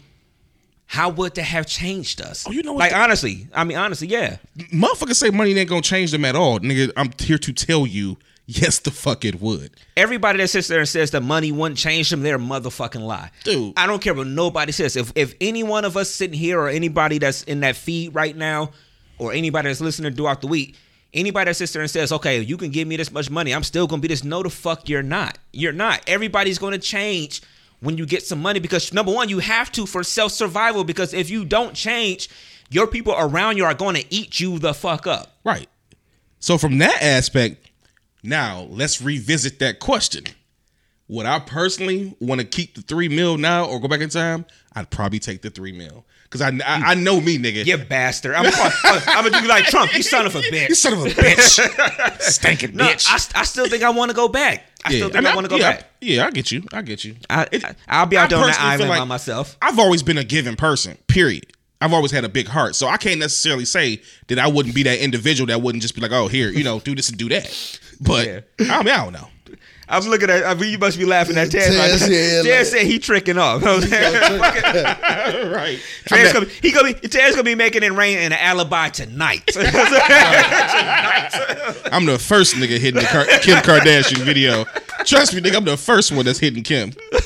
how would that have changed us? Oh, you know what like the- honestly, I mean honestly, yeah. Motherfuckers say money ain't gonna change them at all, nigga. I'm here to tell you, yes, the fuck it would. Everybody that sits there and says that money wouldn't change them, they're a motherfucking lie. Dude. I don't care what nobody says. If if any one of us sitting here or anybody that's in that feed right now, or anybody that's listening throughout the week, anybody that sits there and says, Okay, you can give me this much money, I'm still gonna be this. No the fuck you're not. You're not. Everybody's gonna change when you get some money because number one, you have to for self-survival, because if you don't change, your people around you are gonna eat you the fuck up. Right. So from that aspect, now let's revisit that question. Would I personally want to keep the three mil now or go back in time? I'd probably take the three mil because I, I I know me, nigga. You bastard. I'm, uh, I'm gonna do like Trump, you son of a *laughs* bitch. You son of a bitch, *laughs* stinking No, bitch. I, I still think I want to go back. I still think I, mean, want to go yeah, back. Yeah, I get you. I get you. I, I'll be out there on that island by myself. I've always been a giving person. Period. I've always had a big heart, so I can't necessarily say that I wouldn't be that individual that wouldn't just be like, oh, here, you know, do this and do that. But Yeah. I mean, I don't know. I was looking at. I mean, you must be laughing at Taz. Taz, Like, yeah, Taz like- said he tricking off. *laughs* You know what I'm saying? *laughs* right. Taz gonna be, he gonna be Taz gonna be making it rain in an alibi tonight. *laughs* I'm the first nigga hitting the Car- Kim Kardashian video. Trust me, nigga, I'm the first one that's hitting Kim. *laughs*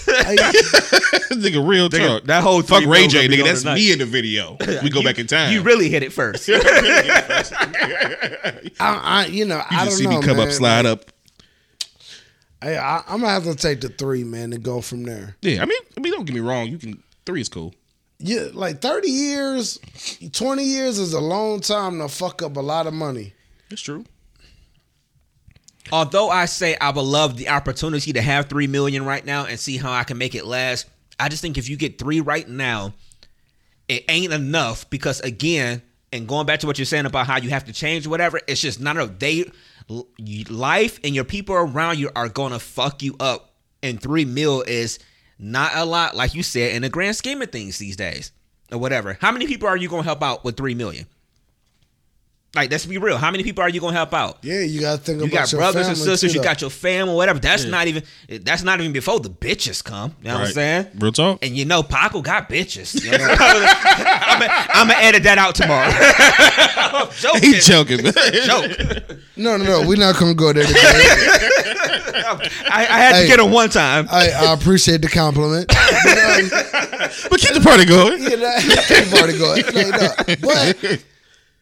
nigga, real talk. that whole fuck three Ray J, nigga. That's tonight. me in the video. We go back in time. *laughs* you really hit it first. I, I you know, You I just don't see know, me come man. up, slide up. I, I, I'm gonna have to take the three, man, and go from there. Yeah, I mean, I mean, don't get me wrong. You can three is cool. Yeah, like 30 years, 20 years is a long time to fuck up a lot of money. That's true. Although I say I would love the opportunity to have three million right now and see how I can make it last, I just think if you get three right now, it ain't enough because again, and going back to what you're saying about how you have to change whatever, it's just not enough. They life and your people around you are gonna fuck you up, and three mil is not a lot, like you said, in the grand scheme of things these days or whatever. How many people are you gonna help out with three million? Like, let's be real. How many people are you gonna help out? Yeah, you gotta think You about got your brothers and sisters. too, You got your family, whatever. That's not even. That's not even before the bitches come. You know what I'm saying? Real talk. And you know, Paco got bitches. You know? I'm gonna *laughs* edit that out tomorrow. I'm *laughs* joking. He joking. *laughs* Joke. No, no, no. We're not gonna go there today. I, I had to get him one time. I, I appreciate the compliment. But, um, but keep the party going. you know, keep party going. Like, no, But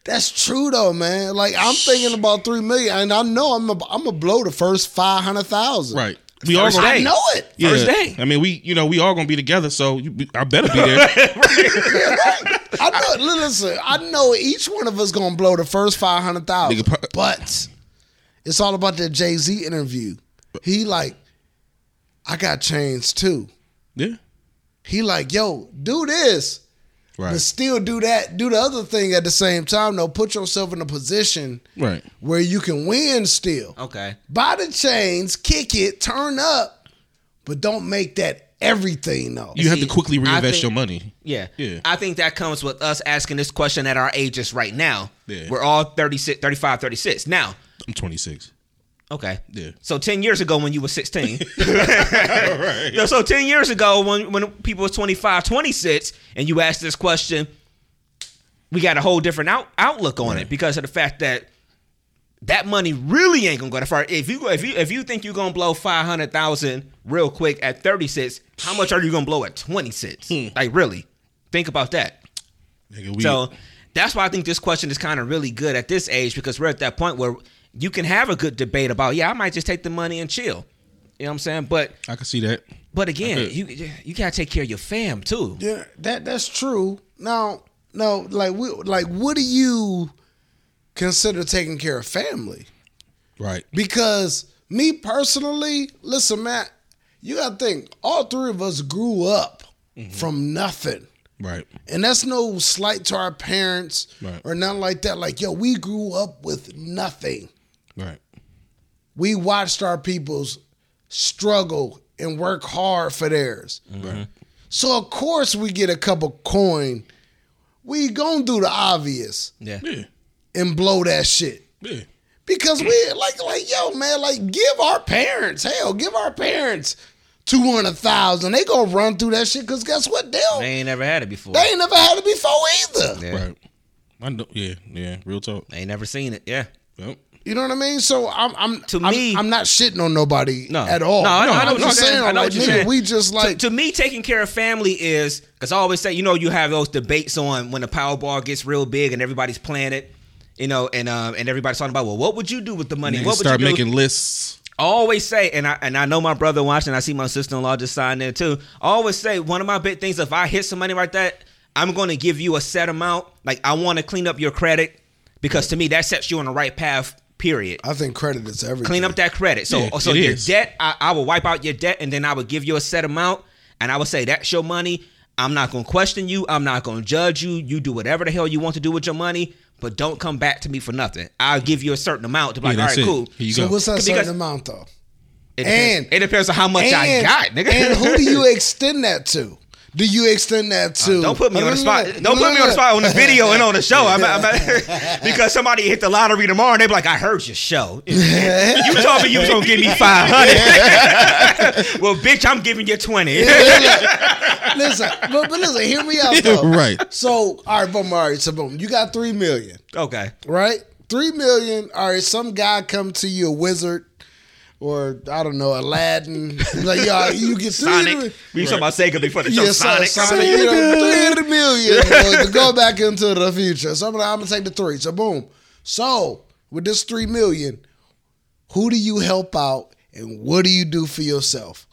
that's true though, man. Like I'm thinking about three million, and I know I'm a, I'm gonna blow the first five hundred thousand. Right. We all First gonna, day. I know it. yeah. First day. I mean, we you know we all gonna be together, so you, I better be there. *laughs* I know. Listen, I know each one of us gonna blow the first five hundred thousand. But it's all about that Jay Z interview. He like, I got chains too. yeah. He like, yo, do this, but still do that, do the other thing at the same time. Though, put yourself in a position Right. where you can win still. Okay. Buy the chains, kick it, turn up, but don't make that everything though. You have to quickly reinvest think- your money. Yeah. Yeah. I think that comes with us asking this question at our ages right now. Yeah. We're all 36, 35, 36. Now, I'm 26. Okay. Yeah. So 10 years ago when you were 16. *laughs* Yo, so 10 years ago when, when people was 25, 26, and you asked this question, we got a whole different out, outlook on it because of the fact that that money really ain't gonna go that far. If you if you if you think you're gonna blow five hundred thousand real quick at 36, how much are you gonna blow at 26? Hmm. Like really, think about that. Nigga, we, So that's why I think this question is kind of really good at this age because we're at that point where you can have a good debate about, yeah, I might just take the money and chill. You know what I'm saying? But I can see that. but again, you you gotta take care of your fam too. Yeah, that that's true. Now, no, like we, like what do you consider taking care of family? Right. Because me personally, listen, Matt, you got to think all three of us grew up mm-hmm. from nothing. Right. And that's no slight to our parents Right. or nothing like that. Like, yo, we grew up with nothing. Right. We watched our peoples struggle and work hard for theirs. Mm-hmm. Right. So of course we get a couple coin. We gonna do the obvious Yeah. Yeah. and blow that shit. Yeah. Because we like like yo man, like give our parents, hell, give our parents two hundred thousand. They gonna run through that shit because guess what? They'll They they, ain't never had it before. They ain't never had it before either. Yeah. Right. I know. Yeah. Yeah. Real talk. They ain't never seen it. Yeah. Yep. You know what I mean? So I'm I'm To I'm, me- I'm not shitting on nobody No. at all. No, I know- I know I'm what you're just saying. I know like, what you're nigga, saying. we just like to, to me, taking care of family is because I always say, you know, you have those debates on when the Powerball gets real big and everybody's playing it, you know, and um, and everybody's talking about, well, what would you do with the money? Niggas what would start you do? making lists. I always say, and I and I know my brother watching. I see my sister in law just signed there too. I always say one of my big things: if I hit some money like that, I'm going to give you a set amount. Like I want to clean up your credit because to me that sets you on the right path. Period. I think credit is everything. Clean up that credit. So Yeah, so your is. debt, I, I will wipe out your debt, and then I would give you a set amount, and I would say that's your money. I'm not going to question you. I'm not going to judge you. You do whatever the hell you want to do with your money, but don't come back to me for nothing. I'll give you a certain amount to be like, all that's right, it. cool. Here you So go. what's that Because- certain amount though? It depends, And- it depends on how much I got, nigga. and who do you *laughs* extend that to? Do you extend that to? Uh, Don't put me on the no, no, spot. no, *laughs* Don't no, put me on the spot on the *laughs* video and on the show. I'm, I'm, *laughs* because somebody hit the lottery tomorrow and they be like, "I heard your show. you told me you was gonna give me 500. well, bitch, I'm giving you 20. listen, but, but listen, hear me out though. Right. So, all right, boom, all right, so boom, you got three million, okay. right? Three million. All right, some guy come to you, a wizard, or I don't know, Aladdin. *laughs* Like, y'all, you get *laughs* three. Sonic. We talking about Sega before the show. Yeah, Sonic. Sonic, Sonic, you know, 300 million uh, to go back into the future. So I'm gonna, I'm gonna take the three. So boom. So with this three million, who do you help out and what do you do for yourself?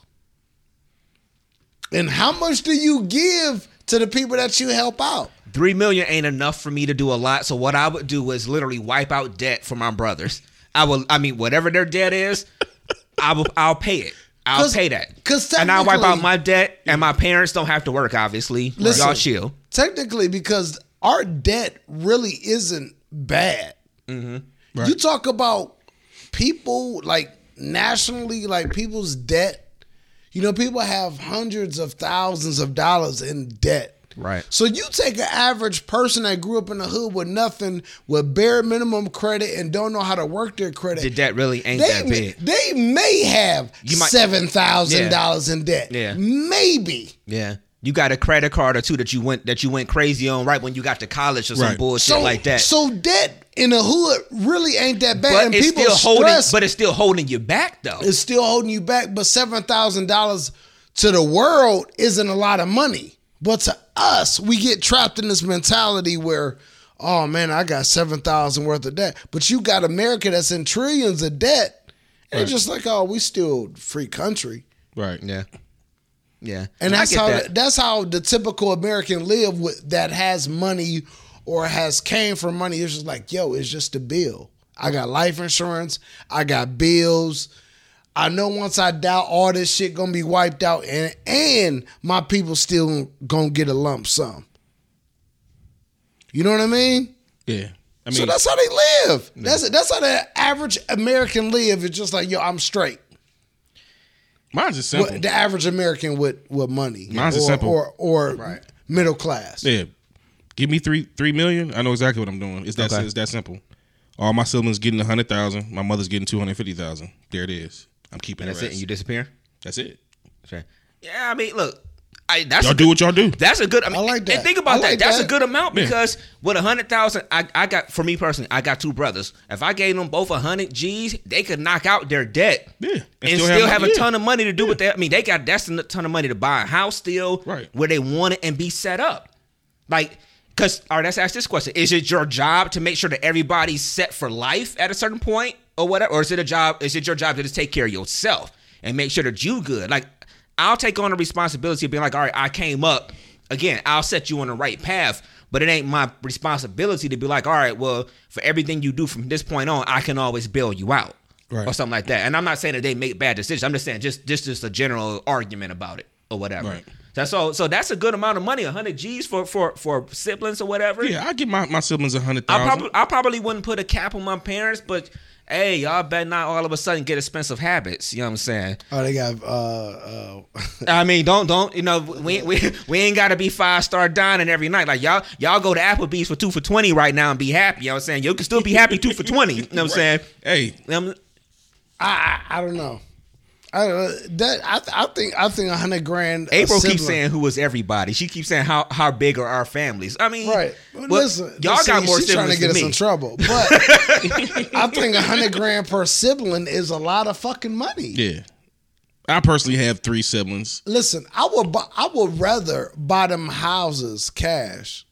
And how much do you give to the people that you help out? Three million ain't enough for me to do a lot. So what I would do is literally wipe out debt for my brothers. I will. I mean, whatever their debt is, I will. I'll pay it. I'll pay that. 'cause and I'll wipe out my debt, and my parents don't have to work. Obviously, Listen. y'all chill. Technically, because our debt really isn't bad. Mm-hmm. You talk about people like nationally, like people's debt. You know, people have hundreds of thousands of dollars in debt. Right. So you take an average person that grew up in the hood with nothing, with bare minimum credit, and don't know how to work their credit. The debt really ain't they, that may, big. they may have You might- seven thousand dollars in debt. Yeah. maybe. Yeah. You got a credit card or two that you went that you went crazy on right when you got to college or some Right. bullshit so, like that. So debt in the hood really ain't that bad. but and it's people still holding. stress But it's still holding you back though. it's still holding you back. But seven thousand dollars to the world isn't a lot of money. But to us, we get trapped in this mentality where, oh man, I got seven thousand worth of debt. But you got America that's in trillions of debt. And it's just like, oh, we still free country. Right. Yeah. Yeah. And I that's how that. that's how the typical American live with that has money or has came from money. It's just like, yo, it's just a bill. I got life insurance. I got bills. I know once I die, all this shit gonna be wiped out, and and my people still gonna get a lump sum. You know what I mean? Yeah. I mean, so that's how they live. That's that's how the average American live. It's just like, yo, I'm straight. mine's just simple. What, the average American with with money, Mine's or, is simple. or or middle class. Yeah. Give me three three million. I know exactly what I'm doing. It's that Okay. it's that simple. All my siblings getting a hundred thousand. My mother's getting two hundred fifty thousand. There it is. I'm keeping That's it. And you disappear. That's it. Okay. Yeah. I mean, look. I, that's Y'all a do good- what y'all do. That's a good. I, mean, I like that. And think about like that. That's that. a good amount Yeah. because with a hundred thousand, I, I got for me personally, I got two brothers. If I gave them both a hundred G's, they could knock out their debt. Yeah. And, still, have, money. a Yeah. ton of money to do with that. I mean, they got that's a ton of money to buy a house still, Right. Where they want it and be set up, like. Cause all right, let's ask this question: Is it your job to make sure that everybody's set for life at a certain point, or whatever, or is it a job? Is it your job to just take care of yourself and make sure that you good? Like, I'll take on the responsibility of being like, all right, I came up again. I'll set you on the right path, but it ain't my responsibility to be like, all right, well, for everything you do from this point on, I can always bail you out, Right. or something like that. And I'm not saying that they make bad decisions. I'm just saying just just just a general argument about it or whatever. Right. That's so so that's a good amount of money, 100 G's for for for siblings or whatever. Yeah, I give my, my siblings a hundred I probably I probably wouldn't put a cap on my parents, but hey, y'all better not all of a sudden get expensive habits. You know what I'm saying? Oh, they got uh uh I mean, don't don't you know we we, we ain't got to be five star dining every night. Like y'all y'all go to Applebee's for two for twenty right now and be happy. You know what I'm saying? You can still be happy two for twenty. You know what I'm *laughs* saying? Hey, Um, I I, I don't know. I uh, that I I think I think a hundred grand. April keeps saying who was everybody. She keeps saying how how big are our families. I mean, Right. well, Listen, y'all listen, got more she's trying to get us me. in trouble. *laughs* But I think a hundred grand per sibling is a lot of fucking money. yeah. I personally have three siblings. Listen, I would bu- I would rather buy them houses cash,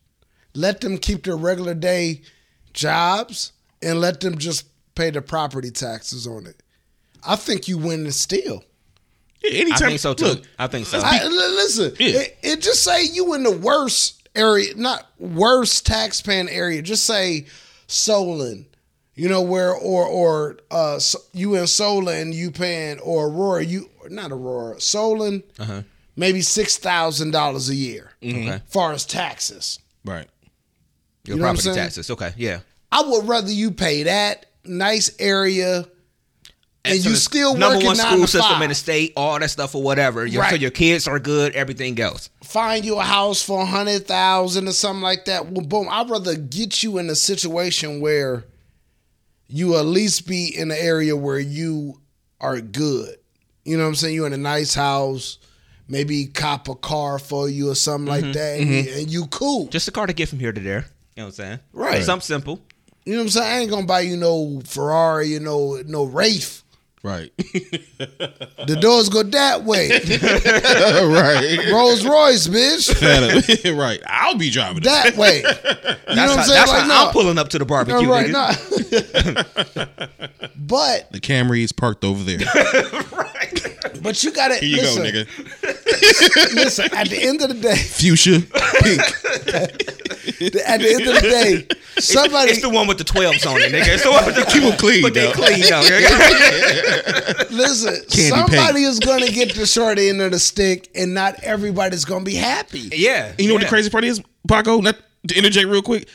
let them keep their regular day jobs, and let them just pay the property taxes on it. I think you win the steal. Yeah, I think so too. Look, I think so. I, listen, Yeah. it, it just say you in the worst area, not worst tax paying area. Just say Solon, you know where, or or uh, so- you in Solon, you paying or Aurora, you not Aurora, Solon, Uh-huh. maybe six thousand dollars a year, Okay. far as taxes. right. Your You know what property taxes. Okay, yeah. I would rather you pay that nice area. And so you the still number one school system five. in the state, all that stuff or whatever. Your, So your kids are good, everything else. find you a house for a hundred thousand or something like that. Well, boom. I'd rather get you in a situation where you at least be in an area where you are good. You know what I'm saying? You're in a nice house, maybe cop a car for you or something like mm-hmm. that, mm-hmm. and, you, and you cool. Just a car to get from here to there. You know what I'm saying? Right. Something simple. You know what I'm saying? I ain't gonna buy you no Ferrari, you know, no Wraith. Right. *laughs* The doors go that way. *laughs* right. Rolls Royce, bitch. *laughs* right. I'll be driving it. That way. You know what how, I'm saying? that's Like, how no. I'm pulling up to the barbecue. No, right, nigga. no. but The Camry is parked over there. Right. But you gotta Here you listen, go, nigga. listen, at the end of the day, Fuchsia, pink. at the end of the day, somebody It's the one with the 12s on it, nigga. It's the one with the Keep 'em clean, But they though. clean, though. Nigga. listen, Candy somebody is gonna get the short end of the stick and not everybody's gonna be happy. yeah. You know what the crazy part is, Paco? Not to interject real quick.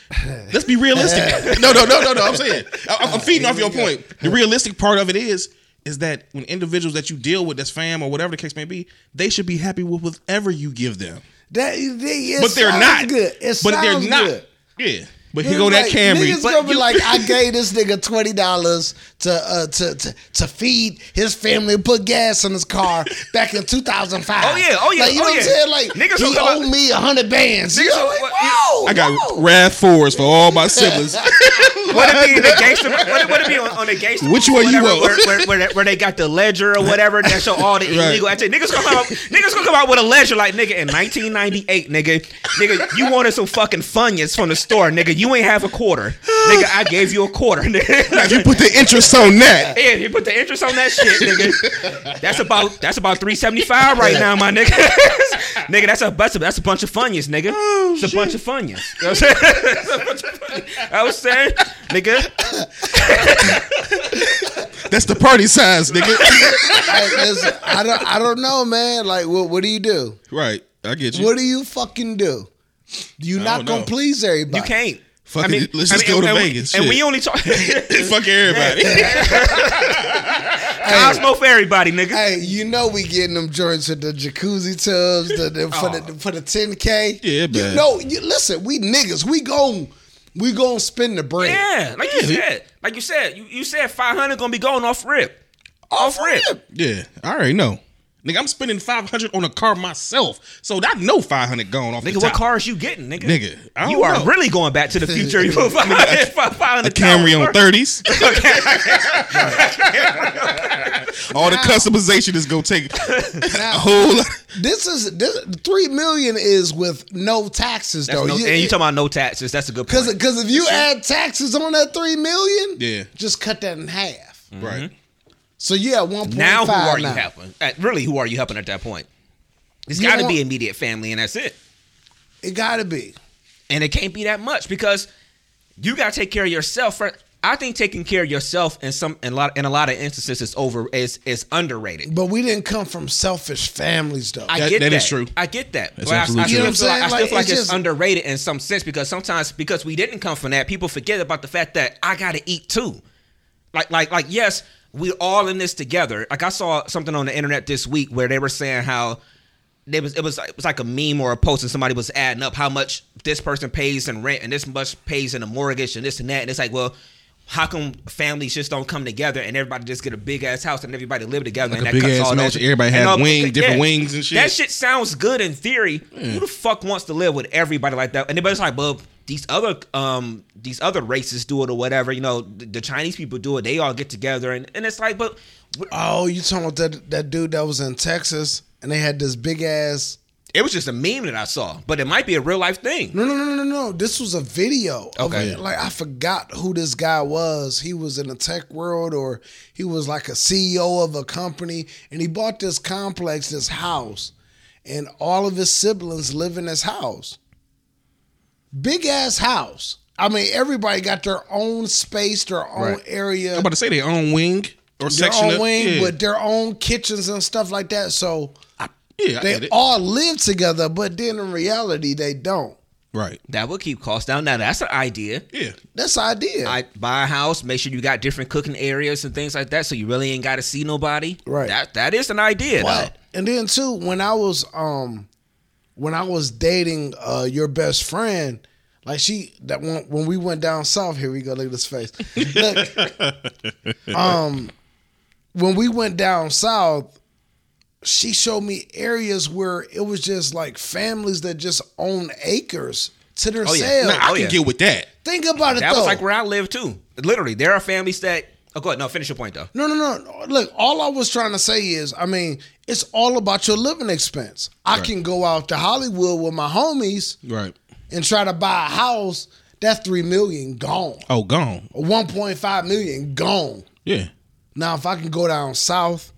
Let's be realistic. *laughs* no, no, no, no, no. I'm saying I- I'm feeding off your point. The realistic part of it is is that when individuals that you deal with, that's fam or whatever the case may be, they should be happy with whatever you give them. That they, But they're sounds not. good. It but they're not. good. Yeah. But here go that like, Camry. Niggas But gonna be like, *laughs* I gave this nigga twenty dollars to, uh, to to to feed his family and put gas in his car back in two thousand five. Oh, yeah, oh, yeah, Like, you oh, know what yeah. I'm saying? Like Niggas he owed out- me a hundred bands. Niggas You know, like, what- whoa, I got whoa. Rav fours for all my siblings. *laughs* What it be the gangster? What it, what it be on, on the gangster? Which one you want? Where, where, where, they- where they got the ledger or whatever that show all the *laughs* Right. illegal activity. Niggas gonna come out. Niggas gonna come out with a ledger like nigga in 1998, nigga. Nigga, you wanted some fucking funyuns from the store, nigga. You ain't have a quarter, nigga. I gave you a quarter, *laughs* nigga. you put the interest on that. Yeah, you put the interest on that shit, nigga. That's about that's about three seventy five right now, my nigga. *laughs* nigga, that's a that's a, that's a bunch of funyuns, nigga. Oh, it's a bunch of funyuns. *laughs* You know what I'm saying? It's a bunch of funyuns. I was saying, nigga. That's the party size, nigga. Like, I don't I don't know, man. Like, what what do you do? right. I get you. What do you fucking do? You not don't gonna know. please everybody. You can't. Fuck it, let's just go to and, Vegas, And we only talk *laughs* *laughs* Fuck everybody. *laughs* Cosmo for everybody, nigga. Hey, you know we getting them joints with the jacuzzi tubs the, the, for Oh. the for the ten k. Yeah, you know. You, listen, we niggas, we gon' we gon' spend the bread. Yeah, like you said, like you said, you, you said five hundred gonna be going off rip, off rip. yeah, I already know. Nigga, I'm spending 500 on a car myself. So I know 500 going off Nigga, the what top. cars you getting, nigga? Nigga, I don't you are know. really going back to the future. *laughs* You put five- five- five A Camry on 30s. *laughs* *laughs* All the customization is going to take a whole lot. This is this, three million is with no taxes That's though. no, You- and you talking about no taxes? That's a good point. Cause, cause if you add taxes on that three million, Yeah. just cut that in half. Right. Mm-hmm. So yeah, one point now, who are you now. helping? Uh, really, who are you helping at that point? It's You got to want- be immediate family, and that's it. It gotta be. And it can't be that much because you got to take care of yourself. First. I think taking care of yourself in some in a lot in a lot of instances is over is is underrated. But we didn't come from selfish families though. I That- get that. that is true. I get that. That's but I, I absolutely true. feel like, I You know what I'm still saying? feel like Like, it's, it's just- underrated in some sense because sometimes because we didn't come from that, people forget about the fact that I got to eat too. Like like like yes, we're all in this together. Like I saw something on the internet this week where they were saying how it was it was it was like a meme or a post and somebody was adding up how much this person pays in rent and this much pays in a mortgage and this and that and it's like well how come families just don't come together and everybody just get a big ass house and everybody live together and a that cuts big-ass all mansion, everybody and have all- wing- different wings and shit. That shit sounds good in theory. Who the fuck wants to live with everybody like that? And everybody's like, well, these other um these other races do it or whatever. You know, the, the Chinese people do it. They all get together and, and it's like, but Oh, you talking about that that dude that was in Texas and they had this big ass it was just a meme that I saw. But it might be a real life thing. No, no, no, no, no. This was a video. Okay. like I forgot who this guy was. He was in the tech world, or he was like a CEO of a company, and he bought this complex, this house, and all of his siblings live in this house. Big ass house. I mean, everybody got their own space, their own Right. area, I'm about to say their own wing or their section own of wing, yeah. with their own kitchens and stuff like that. So yeah, they get all live together, but then in reality, they don't. Right. That would keep costs down. Now that's an idea. Yeah. That's the idea. I buy a house, make sure you got different cooking areas and things like that, so you really ain't got to see nobody. Right. That that is an idea. Well, and then too, when I was um when I was dating uh your best friend, like she that when when we went down south, here we go, look at this face. Look, *laughs* um when we went down south, she showed me areas where it was just like families that just own acres to themselves. yeah. Now, I Oh, can yeah. get with that. Think about it That though. was like where I live too. Literally, there are families that. Oh, go ahead. No, finish your point though. No, no, no. Look, all I was trying to say is, I mean, it's all about your living expense. I can go out to Hollywood with my homies Right. and try to buy a house. That three million gone. Oh, gone. One point five million gone. Yeah. Now, if I can go down south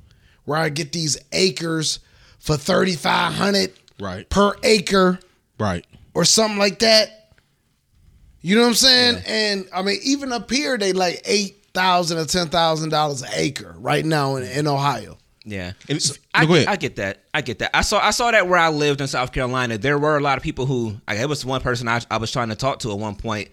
where I get these acres for thirty five hundred Right. per acre Right. or something like that, you know what I'm saying? And I mean, even up here, they like eight thousand or ten thousand dollars an acre right now in, in Ohio. Yeah, And- I, No. I get that. I get that. I saw I saw that where I lived in South Carolina. There were a lot of people who like, it was one person I, I was trying to talk to at one point,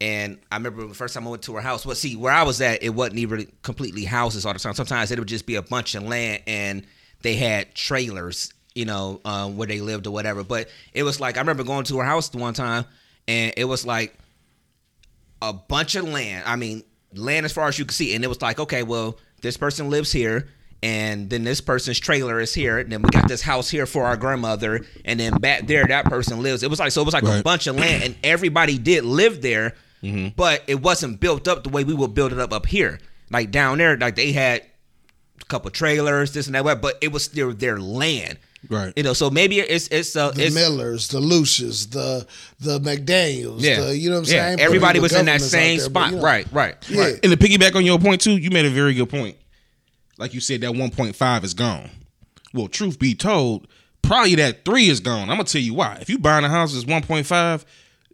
and I remember the first time I went to her house. But see, where I was at, it wasn't even completely houses all the time. Sometimes it would just be a bunch of land, and they had trailers, you know, um, where they lived or whatever. But it was like I remember going to her house one time, and it was like a bunch of land. I mean, land as far as you can see. And it was like, okay, well, this person lives here, and then this person's trailer is here, and then we got this house here for our grandmother, and then back there that person lives. It was like so it was like a bunch of land, and everybody did live there, but it wasn't built up the way we would build it up up here. Like down there, like they had a couple trailers, this and that, but it was still their land. Right. You know, so maybe it's it's uh, the it's Millers, the Lucius, the the McDaniels, yeah, the, you know what I'm yeah. saying? Everybody was in that same there, but, spot, you know, right? Right. Yeah. right. And to piggyback on your point too, you made a very good point. Like you said, that 1.5 is gone. Well, truth be told, probably that three is gone. I'm gonna tell you why. If you buying a house is 1.5,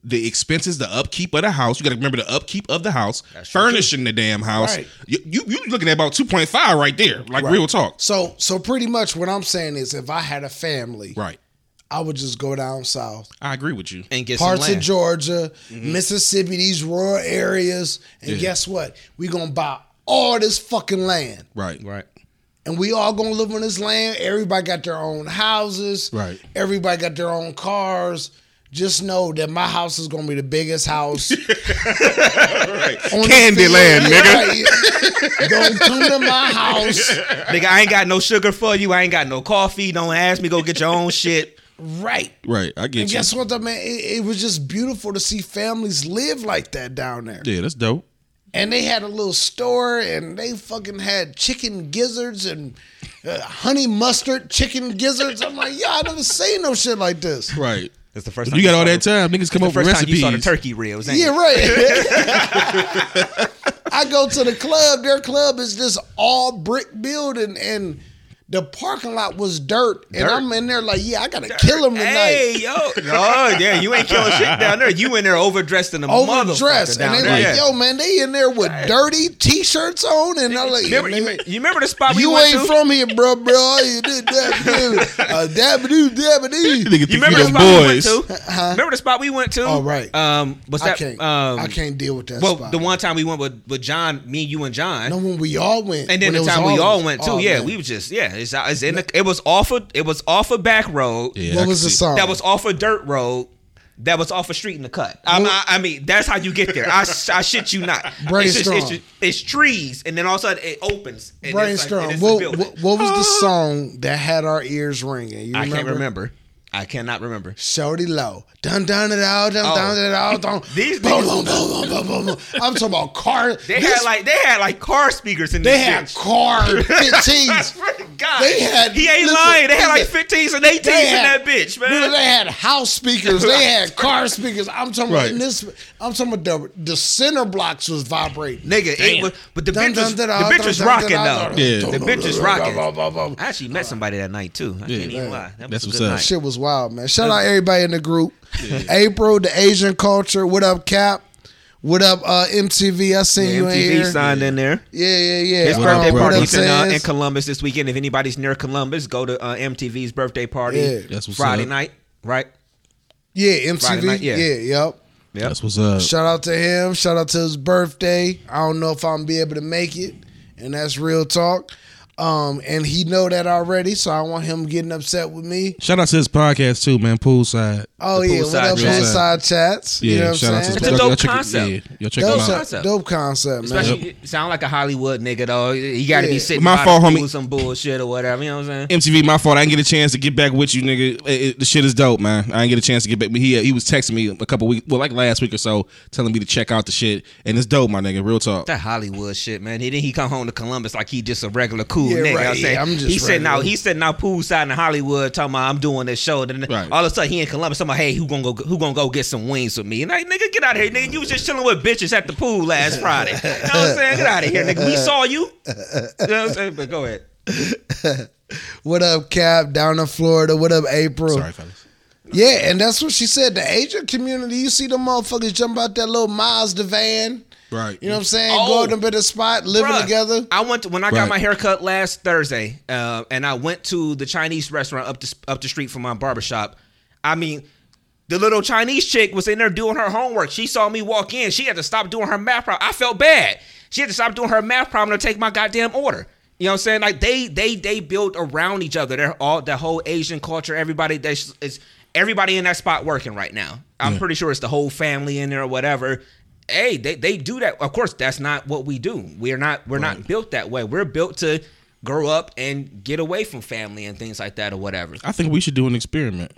the expenses, the upkeep of the house, you got to remember the upkeep of the house, furnishing the damn house. Right. You, you you looking at about 2.5 right there, like Right. real talk. So so pretty much what I'm saying is if I had a family, Right. I would just go down south. I agree with you. And get Parts some of. Georgia, Mm-hmm. Mississippi, these rural areas. And Yeah. guess what? we gonna buy all this fucking land. Right. Right. And we all gonna live on this land. Everybody got their own houses. Right. Everybody got their own cars. Just know that my house is gonna be the biggest house. *laughs* *laughs* on the Candyland, nigga. Right. Don't come to my house. Nigga, I ain't got no sugar for you. I ain't got no coffee. Don't ask me. Go get your own shit. Right. Right. I get And you. guess what, though, man? It, it was just beautiful to see families live like that down there. Yeah, that's dope. And they had a little store, and they fucking had chicken gizzards and uh, honey mustard chicken gizzards. I'm like, yeah, I never seen no shit like this. Right. It's the first time You got all that time, niggas come The up with first time you recipes. saw the turkey ribs. ain't Yeah, it? right. *laughs* I go to the club. Their club is just all brick building, and the parking lot was dirt. And Dirt. I'm in there like, yeah, I gotta kill him tonight. Hey, yo. *laughs* Oh, yeah. You ain't killing shit down there. You in there overdressed in a Overdressed, motherfucker down and they there. like, Yeah. yo, man, they in there with dirty t-shirts on, and I'm like, Remember, you, you remember the spot we you went ain't to? from here, bro, bro. *laughs* You did that, uh, dabba-doo, dabba-doo. You think remember the them spot we went boys. to? *laughs* Remember the spot we went to? All right. right. Um, was I that? can't, um, I can't deal with that Well, spot. the one time we went with, with John, me, you, and John. no, when we all went, And then the time we all went too, yeah, we was just yeah, it's, it's in the, it was off of it was off a back road. Yeah, What can was the see. song? That was off a dirt road. That was off a street in the cut. I'm, I, I mean, that's how you get there. I, I shit you not. *laughs* It's, just, Brainstorm. it's, just- it's trees, and then all of a sudden it opens. And brainstorm. It's like, and what, it's a what, what was the ah. song that had our ears ringing? You I can't remember. I cannot remember. Shawty Lo. Dun dun it out, dun Oh. dun it out, dun. These boom, boom, boom, boom, boom, boom, boom. I'm talking about car. They this- had like they had like car speakers in they this had bitch. car 15s. God, They had- he ain't listen, lying. They had like listen. 15s and 18s They in had- that bitch, man. Dude, they had house speakers. They had car speakers. I'm talking Right. about in this. I'm talking about the the center blocks was vibrating. Nigga, it was, but the Dun, bitch was, dun, the bitch was rocking though. Yeah. The bitch was rocking. I actually met somebody that night too. I can't even lie. That was That's a what's good up. night. Shit was wild, man. Shout out everybody in the group. April, the Asian culture. What up, Cap? What up, uh, MTV? I seen you in MTV here. signed in there. Yeah, yeah, yeah. His Um, birthday what up, party's in, uh, in Columbus this weekend. If anybody's near Columbus, go to uh, MTV's birthday party. Yeah. That's what's Friday up. night, right? Yeah, MTV. night, yeah. yeah. yep. Yep. That's what's up. Shout out to him. Shout out to his birthday. I don't know if I'm gonna be able to make it, and that's real talk. Um, and he know that already, so I want him getting upset with me. Shout out to his podcast too, man. Poolside. Oh The yeah, what up, chats. poolside chats? You know what I'm shout out saying? to It's a dope y'all check concept. Yeah, y'all check Dope, them out. concept. dope concept, man. Especially you sound like a Hollywood nigga though. He got to Yeah. be sitting My by fault, the homie. pool with some bullshit or whatever. You know what I'm saying? MTV, my fault. I didn't get a chance to get back with you, nigga. It- it- the shit is dope, man. I didn't get a chance to get back. But he he was texting me a couple weeks, well, like last week or so, telling me to check out the shit, and it's dope, my nigga. Real talk. That Hollywood shit, man. He then he come home to Columbus like he just a regular cool Yeah, nigga. right. I'm saying Yeah, I'm just he sitting out, regular. he sitting out poolside in Hollywood talking about I'm doing this show. Then Right. all of a sudden he in Columbus, talking about hey, who gonna go? Who gonna go get some wings with me? And like nigga, get out of here, nigga. You was just chilling with bitches at the pool last *laughs* Friday. You know what I'm saying? Get out of here, nigga. We saw you. You know what I'm saying? But go ahead. *laughs* What up, Cap? Down in Florida. What up, April? Sorry, fellas. Yeah, and that's what she said. The Asian community, you see them motherfuckers jump out that little Mazda van. Right. You know what I'm saying? Oh. Go to them at a spot, living Bruh, together. I went to, when I got my haircut last Thursday, uh, and I went to the Chinese restaurant up the up the street from my barbershop. I mean, the little Chinese chick was in there doing her homework. She saw me walk in. She had to stop doing her math problem. I felt bad. She had to stop doing her math problem to take my goddamn order. You know what I'm saying? Like they they they build around each other. They're all the whole Asian culture. Everybody that's is everybody in that spot working right now. I'm pretty sure it's the whole family in there or whatever. Hey, they, they do that. Of course, that's not what we do. We're not we're not built that way. We're built to grow up and get away from family and things like that or whatever. I think we should do an experiment.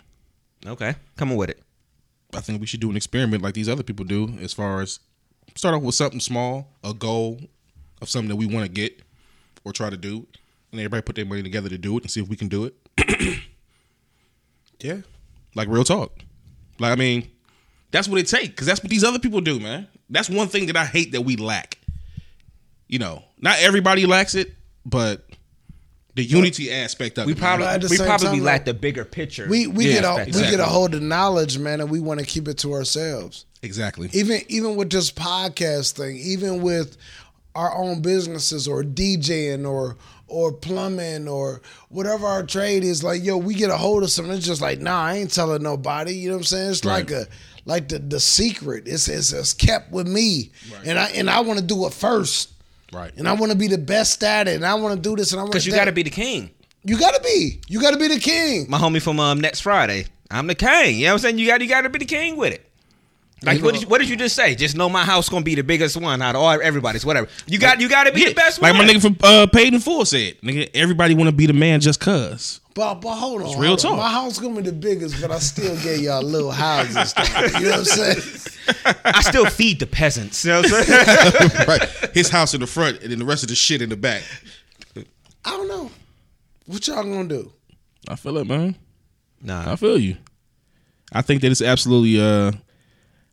Okay, coming with it. I think we should do an experiment like these other people do, as far as start off with something small, a goal of something that we want to get or try to do, and everybody put their money together to do it and see if we can do it. *coughs* Yeah. Like real talk. Like I mean, that's what it takes because that's what these other people do, man. That's one thing that I hate that we lack. You know, not everybody lacks it, but the unity aspect of We it. probably But at the we same probably time, lack the bigger picture. We we Yeah, get a we get a hold of knowledge, man, and we want to keep it to ourselves. exactly. Even even with this podcast thing, even with our own businesses or DJing or or plumbing or whatever our trade is, like yo, we get a hold of something. It's just like, nah, I ain't telling nobody. You know what I'm saying? It's like a like the the secret. It's it's, it's kept with me, and I and I want to do it first. Right. And I want to be the best at it, and I want to do this, and I want because you got to be the king. you got to be, you got to be the king. My homie from um, next Friday. I'm the king. You know what I'm saying? You got you got to be the king with it. Like what did, you, what did you just say? Just know my house gonna be the biggest one out of all everybody's whatever. You got you got to be the best one. like one. my nigga from uh, Paid in Full said, nigga, everybody want to be the man just cause. But, but hold on, real hold on. talk. My house gonna be the biggest, but I still get y'all little houses. though. You know what I'm saying? *laughs* I still feed the peasants. You know what I'm saying? *laughs* right. His house in the front and then the rest of the shit in the back. I don't know. What y'all gonna do? I feel it, man. nah, I feel you. I think that it's absolutely uh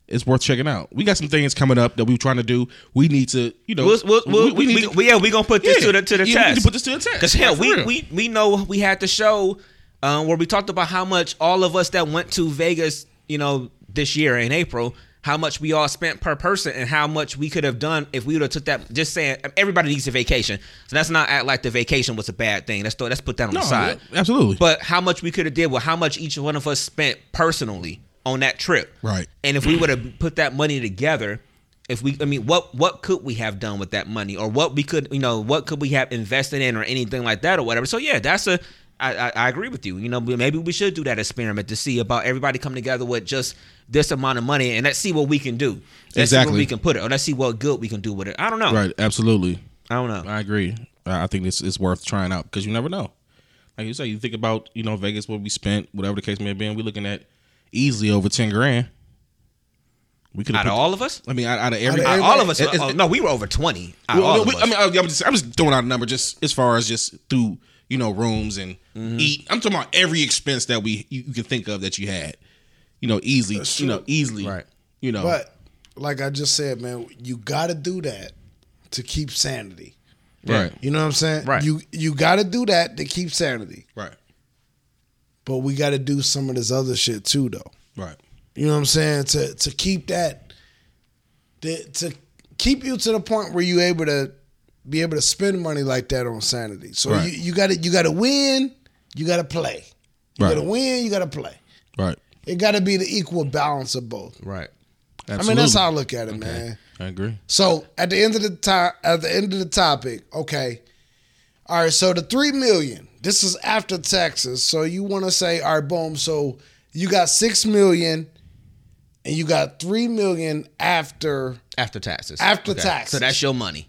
it's worth checking out. We got some things coming up that we're trying to do. We need to, you know, We'll, we'll, we, we, to- we- yeah, we gonna put this Yeah. to the to the Yeah, we test. need to put this to the test. Because hell, we, real. we we know we had the show um, where we talked about how much all of us that went to Vegas, you know, this year in April, how much we all spent per person, and how much we could have done if we would have took that. Just saying, everybody needs a vacation, so let's not act like the vacation was a bad thing. Let's throw, let's put that on no, the side. absolutely. But how much we could have did with how much each one of us spent personally on that trip. Right. And if we would have put that money together, if we I mean what what could we have done with that money? Or what we could you know, what could we have invested in or anything like that or whatever. So yeah, that's a I, I, I agree with you. You know, maybe we should do that experiment to see about everybody come together with just this amount of money and let's see what we can do. Let's see where Exactly. we can put it, or let's see what good we can do with it. I don't know. right, absolutely. I don't know. I agree. I I think this is worth trying out because you never know. Like you say, you think about you know Vegas, what we spent, whatever the case may have been. We're looking at easily over ten grand. We could Out of all of us? I mean, out, out of every, Out of all of us. It- it- oh, no, we were over twenty. Out of Well, all no, of we- us. I mean, I- I'm just, I'm just throwing out a number just as far as just through you know rooms and Mm-hmm. eat. I'm talking about every expense that we you, you can think of that you had. You know, easily. You know, easily. Right. You know, But like I just said, man, you got to do that to keep sanity. right, You know what I'm saying? Right. You you got to do that to keep sanity. right, But we got to do some of this other shit too, though. right. You know what I'm saying? To to keep that, to, to keep you to the point where you able to be able to spend money like that on sanity. So Right. you got to you got to win, you got to play. You Right. got to win, you got to play. Right. It got to be the equal balance of both. Right. I mean, that's how I look at it, man. I agree. So at the end of the time, at the end of the topic, okay. All right, so the three million. This is after taxes. So you want to say, all right, boom. So you got six million, and you got three million after After taxes. After Okay. taxes. So that's your money.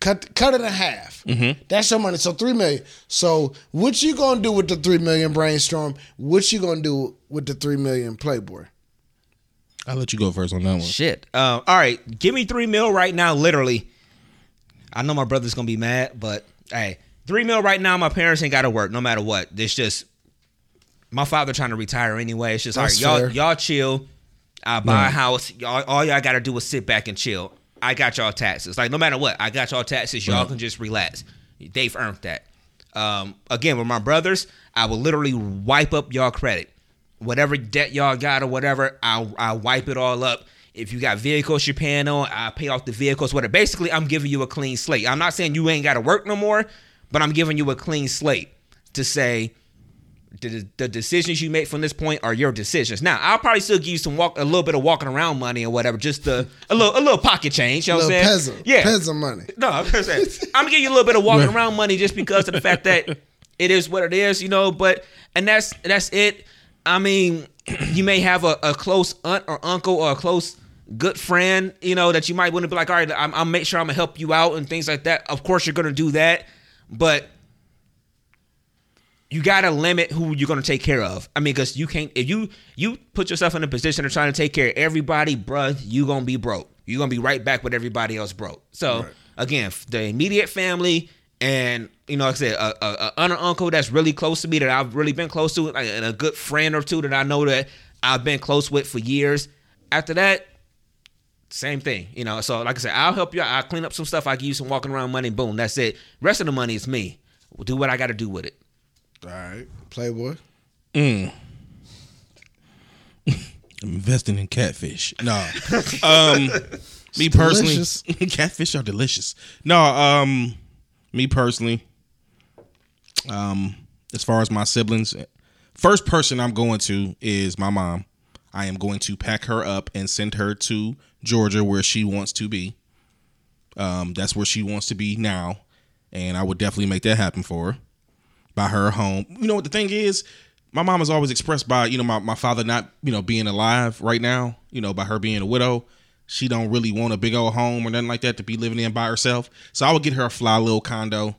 cut cut it in half. That's your money. So three million. So what you gonna do with the three million brainstorm? What you gonna do with the three million Playboy? I'll let you go first on that one. Shit. Uh, all right. Give me three mil right now, literally. I know my brother's gonna be mad, but hey, three mil right now. My parents ain't gotta work no matter what. It's just my father trying to retire anyway. It's just That's all right. Y'all, fair. y'all chill. I buy a house. Y'all, all y'all gotta do is sit back and chill. I got y'all taxes. Like no matter what, I got y'all taxes. Y'all can just relax. They've earned that. Um, again, with my brothers, I will literally wipe up y'all credit. Whatever debt y'all got or whatever, I'll, I'll wipe it all up. If you got vehicles you're paying on, I'll pay off the vehicles. Whatever. Basically, I'm giving you a clean slate. I'm not saying you ain't got to work no more, but I'm giving you a clean slate to say the, the decisions you make from this point are your decisions. Now, I'll probably still give you some walk, a little bit of walking around money or whatever, just a, a little, a little pocket change. You know what I'm saying? peasant, yeah, peasant money. no, I'm gonna I'm gonna give you a little bit of walking around money just because of the fact that *laughs* it is what it is, you know. But and that's that's it. I mean, you may have a, a close aunt or uncle or a close good friend, you know, that you might want to be like, all right, I'm, I'll make sure I'm gonna help you out and things like that. Of course, you're gonna do that, but you gotta limit who you're gonna take care of. I mean, because you can't if you you put yourself in a position of trying to take care of everybody, bruh, you gonna be broke. You're gonna be right back with everybody else broke. So again, the immediate family and you know, like I said, a, a, a aunt or uncle that's really close to me that I've really been close to, and a good friend or two that I know that I've been close with for years. After that, same thing, you know. So like I said, I'll help you. out. I'll clean up some stuff. I give you some walking around money. Boom, that's it. Rest of the money is me. We'll do what I got to do with it. All right, Playboy. I'm investing in catfish. No. um *laughs* me personally delicious. *laughs* catfish are delicious. No, um me personally um as far as my siblings, first person I'm going to is my mom. I am going to pack her up and send her to Georgia where she wants to be. Um that's where she wants to be now and I would definitely make that happen for her. Buy her home. You know what the thing is? my mom has always expressed by you know my, my father not you know being alive right now you know by her being a widow she don't really want a big old home or nothing like that to be living in by herself so i would get her a fly little condo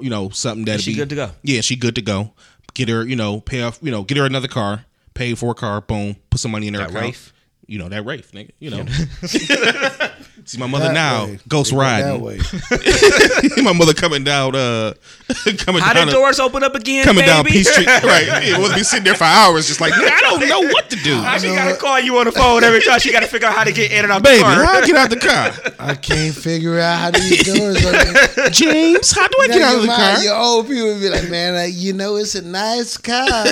you know something that she be good to go? yeah she good to go get her you know pay off you know get her another car pay for a car boom put some money in her That account Wraith? You know that Rafe nigga you know *laughs* *laughs* see my mother That now way. ghost They go riding That way. *laughs* my mother coming down uh *laughs* coming How down the doors open up again? coming down baby? Peachtree. *laughs* right. Yeah, we'll be sitting there for hours just like, "Nigga, I don't know what to do. Now she gotta call you on the phone every time. She gotta figure out how to get in and out Baby, the car. how I get out the car? I can't figure out how these doors open. James, how do I get out of the Your car? mind- Your old people be like, man, like, you know, it's a nice car.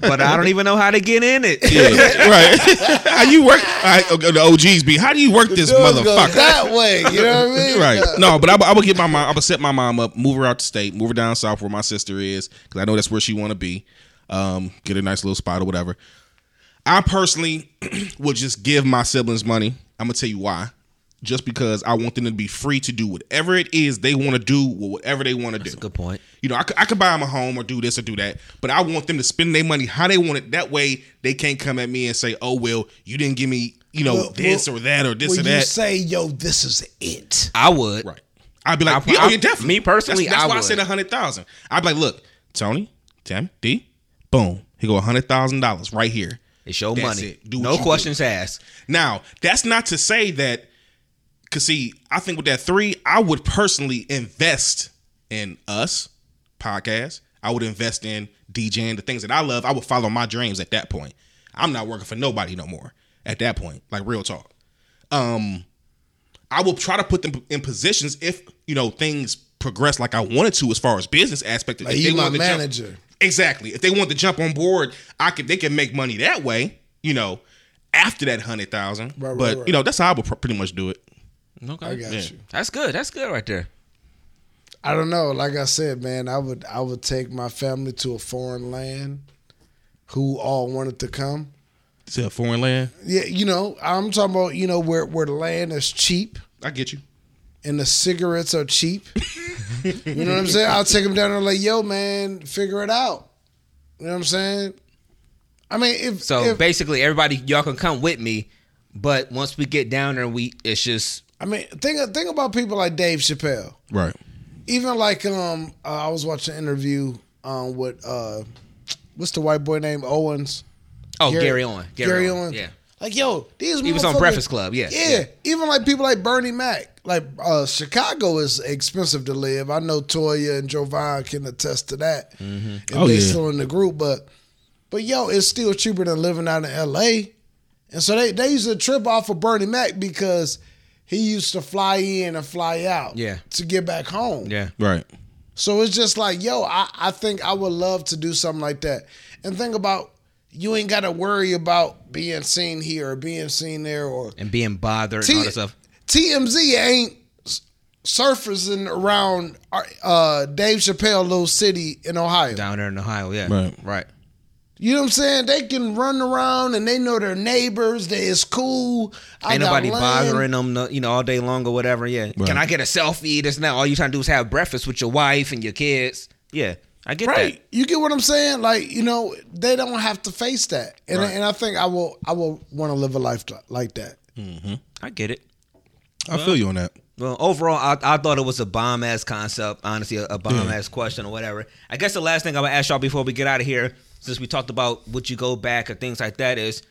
but I don't even know how to get in it. Yeah, right. how you work? I, the OGs be, how do you work this Doors go that way. You know what I mean? Right. No, but I, I would get my mom. I would set my mom up, move her out the state, move her down south where my sister is, because I know that's where she want to be. Um, get a nice little spot or whatever. I personally *clears throat* would just give my siblings money. I'm gonna tell you why. Just because I want them to be free to do whatever it is they want to do, whatever they want to do. Good point. You know, I could, I could buy them a home or do this or do that, but I want them to spend their money how they want it. That way, they can't come at me and say, "Oh, well, you didn't give me, you know, Well, this well, or that or this When or you that." say, yo, this is it. I would. Right. I'd be like, I- yeah, oh, I- yeah, definitely. me personally, that's, that's I why I would. said a hundred thousand. I'd be like, look, Tony, Tim, D, boom, he go a hundred thousand dollars right here. It's your That's money. it. Do what no you do. questions asked. Now, that's not to say that, cause see, I think with that three, I would personally invest in us podcast. I would invest in DJing the things that I love. I would follow my dreams at that point. I'm not working for nobody no more at that point. Like real talk. Um, I will try to put them in positions if you know things progress like I wanted to as far as business aspect. Like you they my to jump- manager. exactly. If they want to jump on board, I could. They can make money that way. You know, after that hundred thousand. Right, right, but right. you know, that's how I would pr- pretty much do it. Okay. I got Yeah. you. That's good. That's good right there. I don't know. Like I said, man, I would I would take my family to a foreign land, who all wanted to come. To a foreign land. Yeah, you know, I'm talking about you know where where the land is cheap I get you. and the cigarettes are cheap. *laughs* you know what I'm saying? I'll take them down there like, yo, man, figure it out. You know what I'm saying? I mean, if So if, basically, everybody y'all can come with me, but once we get down there, we it's just I mean, think think about people like Dave Chappelle. Right. Even like um, uh, I was watching an interview um with uh, what's the white boy name Owens. oh Gary- Gary, Owen, Gary Owens. yeah. Like, yo, these He was on Breakfast Club, yeah, yeah. yeah. Even like people like Bernie Mac. Like uh, Chicago is expensive to live. I know Toya and Jovan can attest to that. Mm-hmm. If Oh, they yeah. still in the group, but but yo, it's still cheaper than living out in L.A. And so they they used to trip off of Bernie Mac because he used to fly in and fly out. Yeah. To get back home. Yeah. Right. So it's just like, yo, I, I think I would love to do something like that. And think about you ain't gotta worry about being seen here or being seen there or And being bothered T- and all that stuff. TMZ ain't surfacing around uh, Dave Chappelle little city in Ohio. Down there in Ohio, yeah. Right. Right. You know what I'm saying? They can run around and they know their neighbors. They it's cool. I Ain't nobody land. bothering them, you know, all day long or whatever. Yeah. Right. Can I get a selfie? That's not All you trying to do is have breakfast with your wife and your kids. Yeah. I get Right. that. You get what I'm saying? Like, you know, they don't have to face that. And Right. and I think I will I will want to live a life like that. Mm-hmm. I get it. I feel you on that. Well, overall, I, I thought it was a bomb ass concept. Honestly, a, a bomb ass question or whatever. I guess the last thing I'm gonna ask y'all before we get out of here, since we talked about would you go back or things like that, is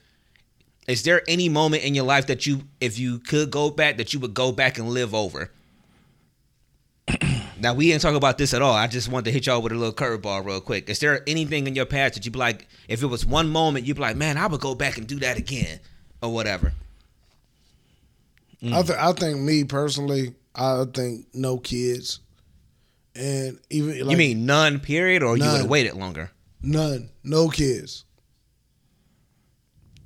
is there any moment in your life that you, if you could go back, that you would go back and live over? *clears throat* now we didn't talk about this at all. I just wanted to hit y'all with a little curveball real quick. Is there anything in your past that you'd be like, if it was one moment, you'd be like, man, I would go back and do that again or whatever? I think I think me personally, I think no kids. And even like you mean none, period, or you would have waited longer? None. No kids.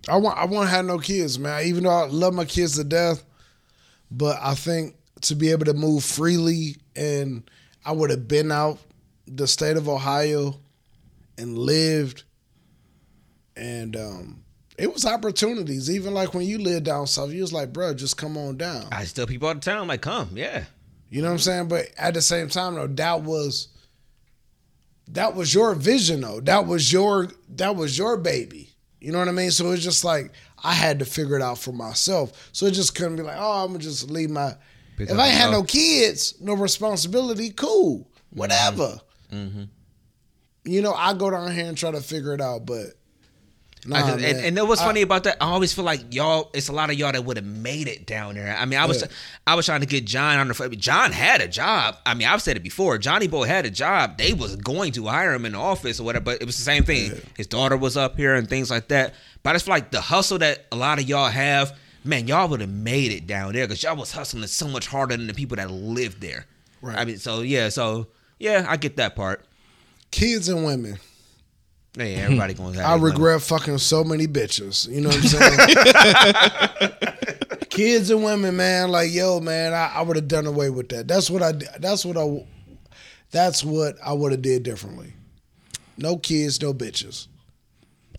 I want I want to have no kids, man. Even though I love my kids to death, but I think to be able to move freely and I would have been out the state of Ohio and lived and um it was opportunities. Even like when you lived down south, you was like, bro, just come on down. I still people all the time like, come, yeah. You know what I'm saying? But at the same time, though, that was that was your vision, though. That was your that was your baby. You know what I mean? So it's just like I had to figure it out for myself. So it just couldn't be like, oh, I'm gonna just leave my. Pick if I ain't had no kids, no responsibility, cool, whatever. Mm-hmm. You know, I go down here and try to figure it out, but nah, just, and, and it was I- funny about that. I always feel like y'all. It's a lot of y'all that would have made it down there. I mean, I was, Yeah. I was trying to get John on the. phone. John had a job. I mean, I've said it before. Johnny Boy had a job. They was going to hire him in the office or whatever, but it was the same thing. His daughter was up here and things like that. But I just feel like the hustle that a lot of y'all have, man, y'all would have made it down there because y'all was hustling so much harder than the people that lived there. Right. I mean, so yeah, so yeah, I get that part. kids and women. Hey, everybody to have *laughs* I regret fucking so many bitches. You know what I'm saying? *laughs* Kids and women, man. Like, yo, man, I, I would have done away with that. That's what I. That's what I. That's what I would have did differently. No kids, no bitches,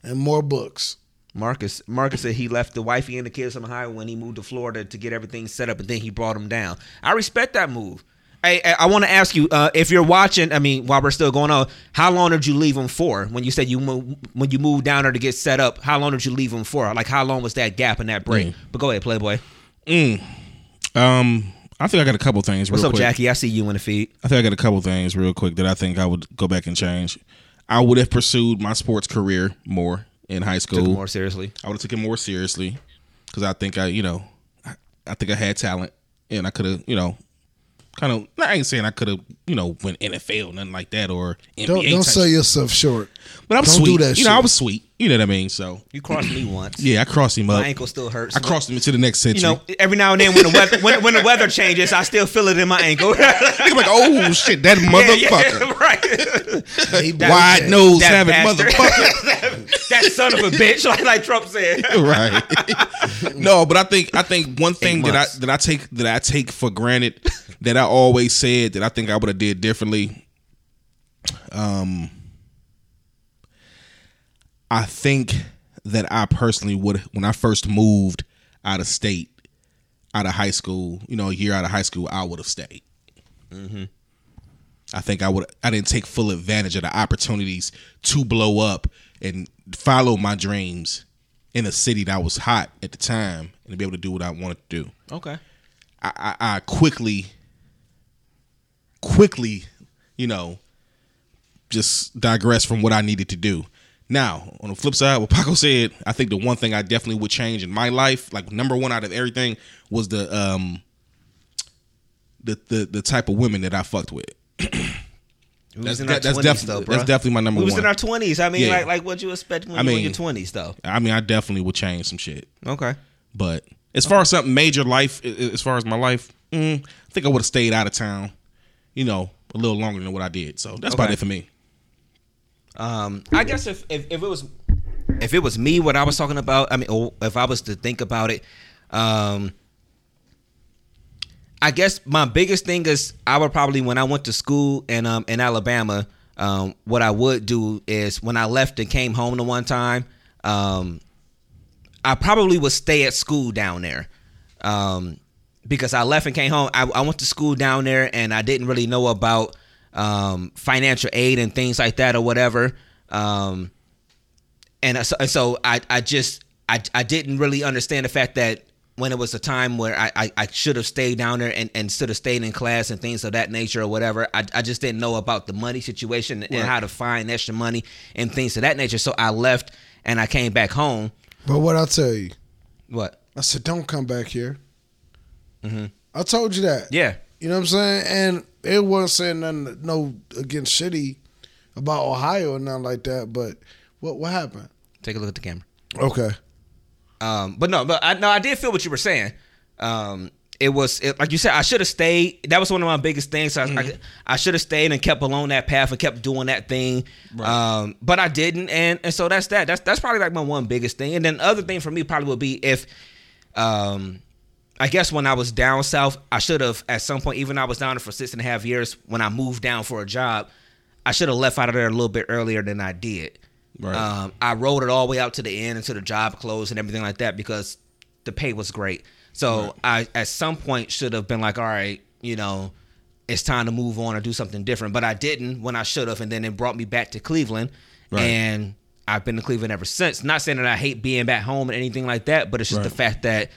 and more books. Marcus Marcus said he left the wifey and the kids on the highway when he moved to Florida to get everything set up, and then he brought them down. I respect that move. I, I want to ask you uh, if you're watching. I mean, while we're still going on, how long did you leave them for? When you said you move, when you moved down there to get set up, how long did you leave them for? Like, how long was that gap in that break? But go ahead, Playboy. Um, I think I got a couple things. What's up, quick. Jackie? I see you in the feed. I think I got a couple things real quick that I think I would go back and change. I would have pursued my sports career more in high Took it school. more seriously. I would have taken it more seriously because I think I, you know, I, I think I had talent and I could have, you know, kind of. I ain't saying I could have, you know, went NFL nothing like that or NBA. Don't don't sell yourself short. But I'm Don't sweet. do that you know, I shit. was sweet. You know what I mean? So You crossed me once. yeah, I crossed him up. My ankle still hurts. I crossed him into the next century. You know, every now and then when the weather when, when the weather changes, I still feel it in my ankle. *laughs* I'm like, oh shit, that motherfucker, *laughs* right? He *laughs* wide okay. nose That having bastard. motherfucker. that son of a bitch, like, like Trump said. right. no, but I think I think one thing that I that I take that I take for granted that I always said that I think I would have did differently. Um, I think that I personally would when I first moved out of state, out of high school, you know, a year out of high school, I would have stayed. I think I would. I didn't take full advantage of the opportunities to blow up and follow my dreams in a city that was hot at the time, and to be able to do what I wanted to do. Okay. I, I, I quickly, quickly, you know, just digress from what I needed to do. Now, on the flip side, what Paco said, I think the one thing I definitely would change in my life, like number one out of everything, was the um the the, the type of women that I fucked with. That's- was in our that- that's 20s, definitely- though, that's definitely my number one. We was one. in our twenties. I mean, Yeah. like like what you expect when I mean, you were in your twenties, though. I mean, I definitely would change some shit. Okay. But as far as something major life, as far as my life, mm, I think I would have stayed out of town, you know, a little longer than what I did. So that's about it for me. Um, I guess if, if if it was if it was me, what I was talking about, I mean, or if I was to think about it, um, I guess my biggest thing is I would probably when I went to school and um in Alabama, um, what I would do is when I left and came home the one time, um, I probably would stay at school down there. Um, because I left and came home. I, I went to school down there and I didn't really know about um, financial aid and things like that or whatever. Um, and so, and so I, I just I, I didn't really understand the fact that when it was a time where I, I, I should have stayed down there and, and should have stayed in class and things of that nature or whatever. I, I just didn't know about the money situation and how to find extra money and things of that nature. So I left and I came back home. But what I tell you, What? I said, don't come back here. I told you that. Yeah. You know what I'm saying? And it wasn't saying nothing, no against shitty about Ohio or nothing like that. But what what happened? Take a look at the camera. Okay. Um, but no, but I no, I did feel what you were saying. Um, it was it, like you said, I should have stayed. That was one of my biggest things. I, I, I should have stayed and kept along that path and kept doing that thing. Um, but I didn't, and and so that's that. That's that's probably like my one biggest thing. And then the other thing for me probably would be if, um, I guess when I was down south, I should have at some point, even I was down there for six and a half years, when I moved down for a job, I should have left out of there a little bit earlier than I did. Right. Um, I rode it all the way out to the end until the job closed and everything like that because the pay was great. So I at some point should have been like, all right, you know, it's time to move on or do something different. But I didn't when I should have, and then it brought me back to Cleveland, Right. and I've been to Cleveland ever since. Not saying that I hate being back home and anything like that, but it's just the fact that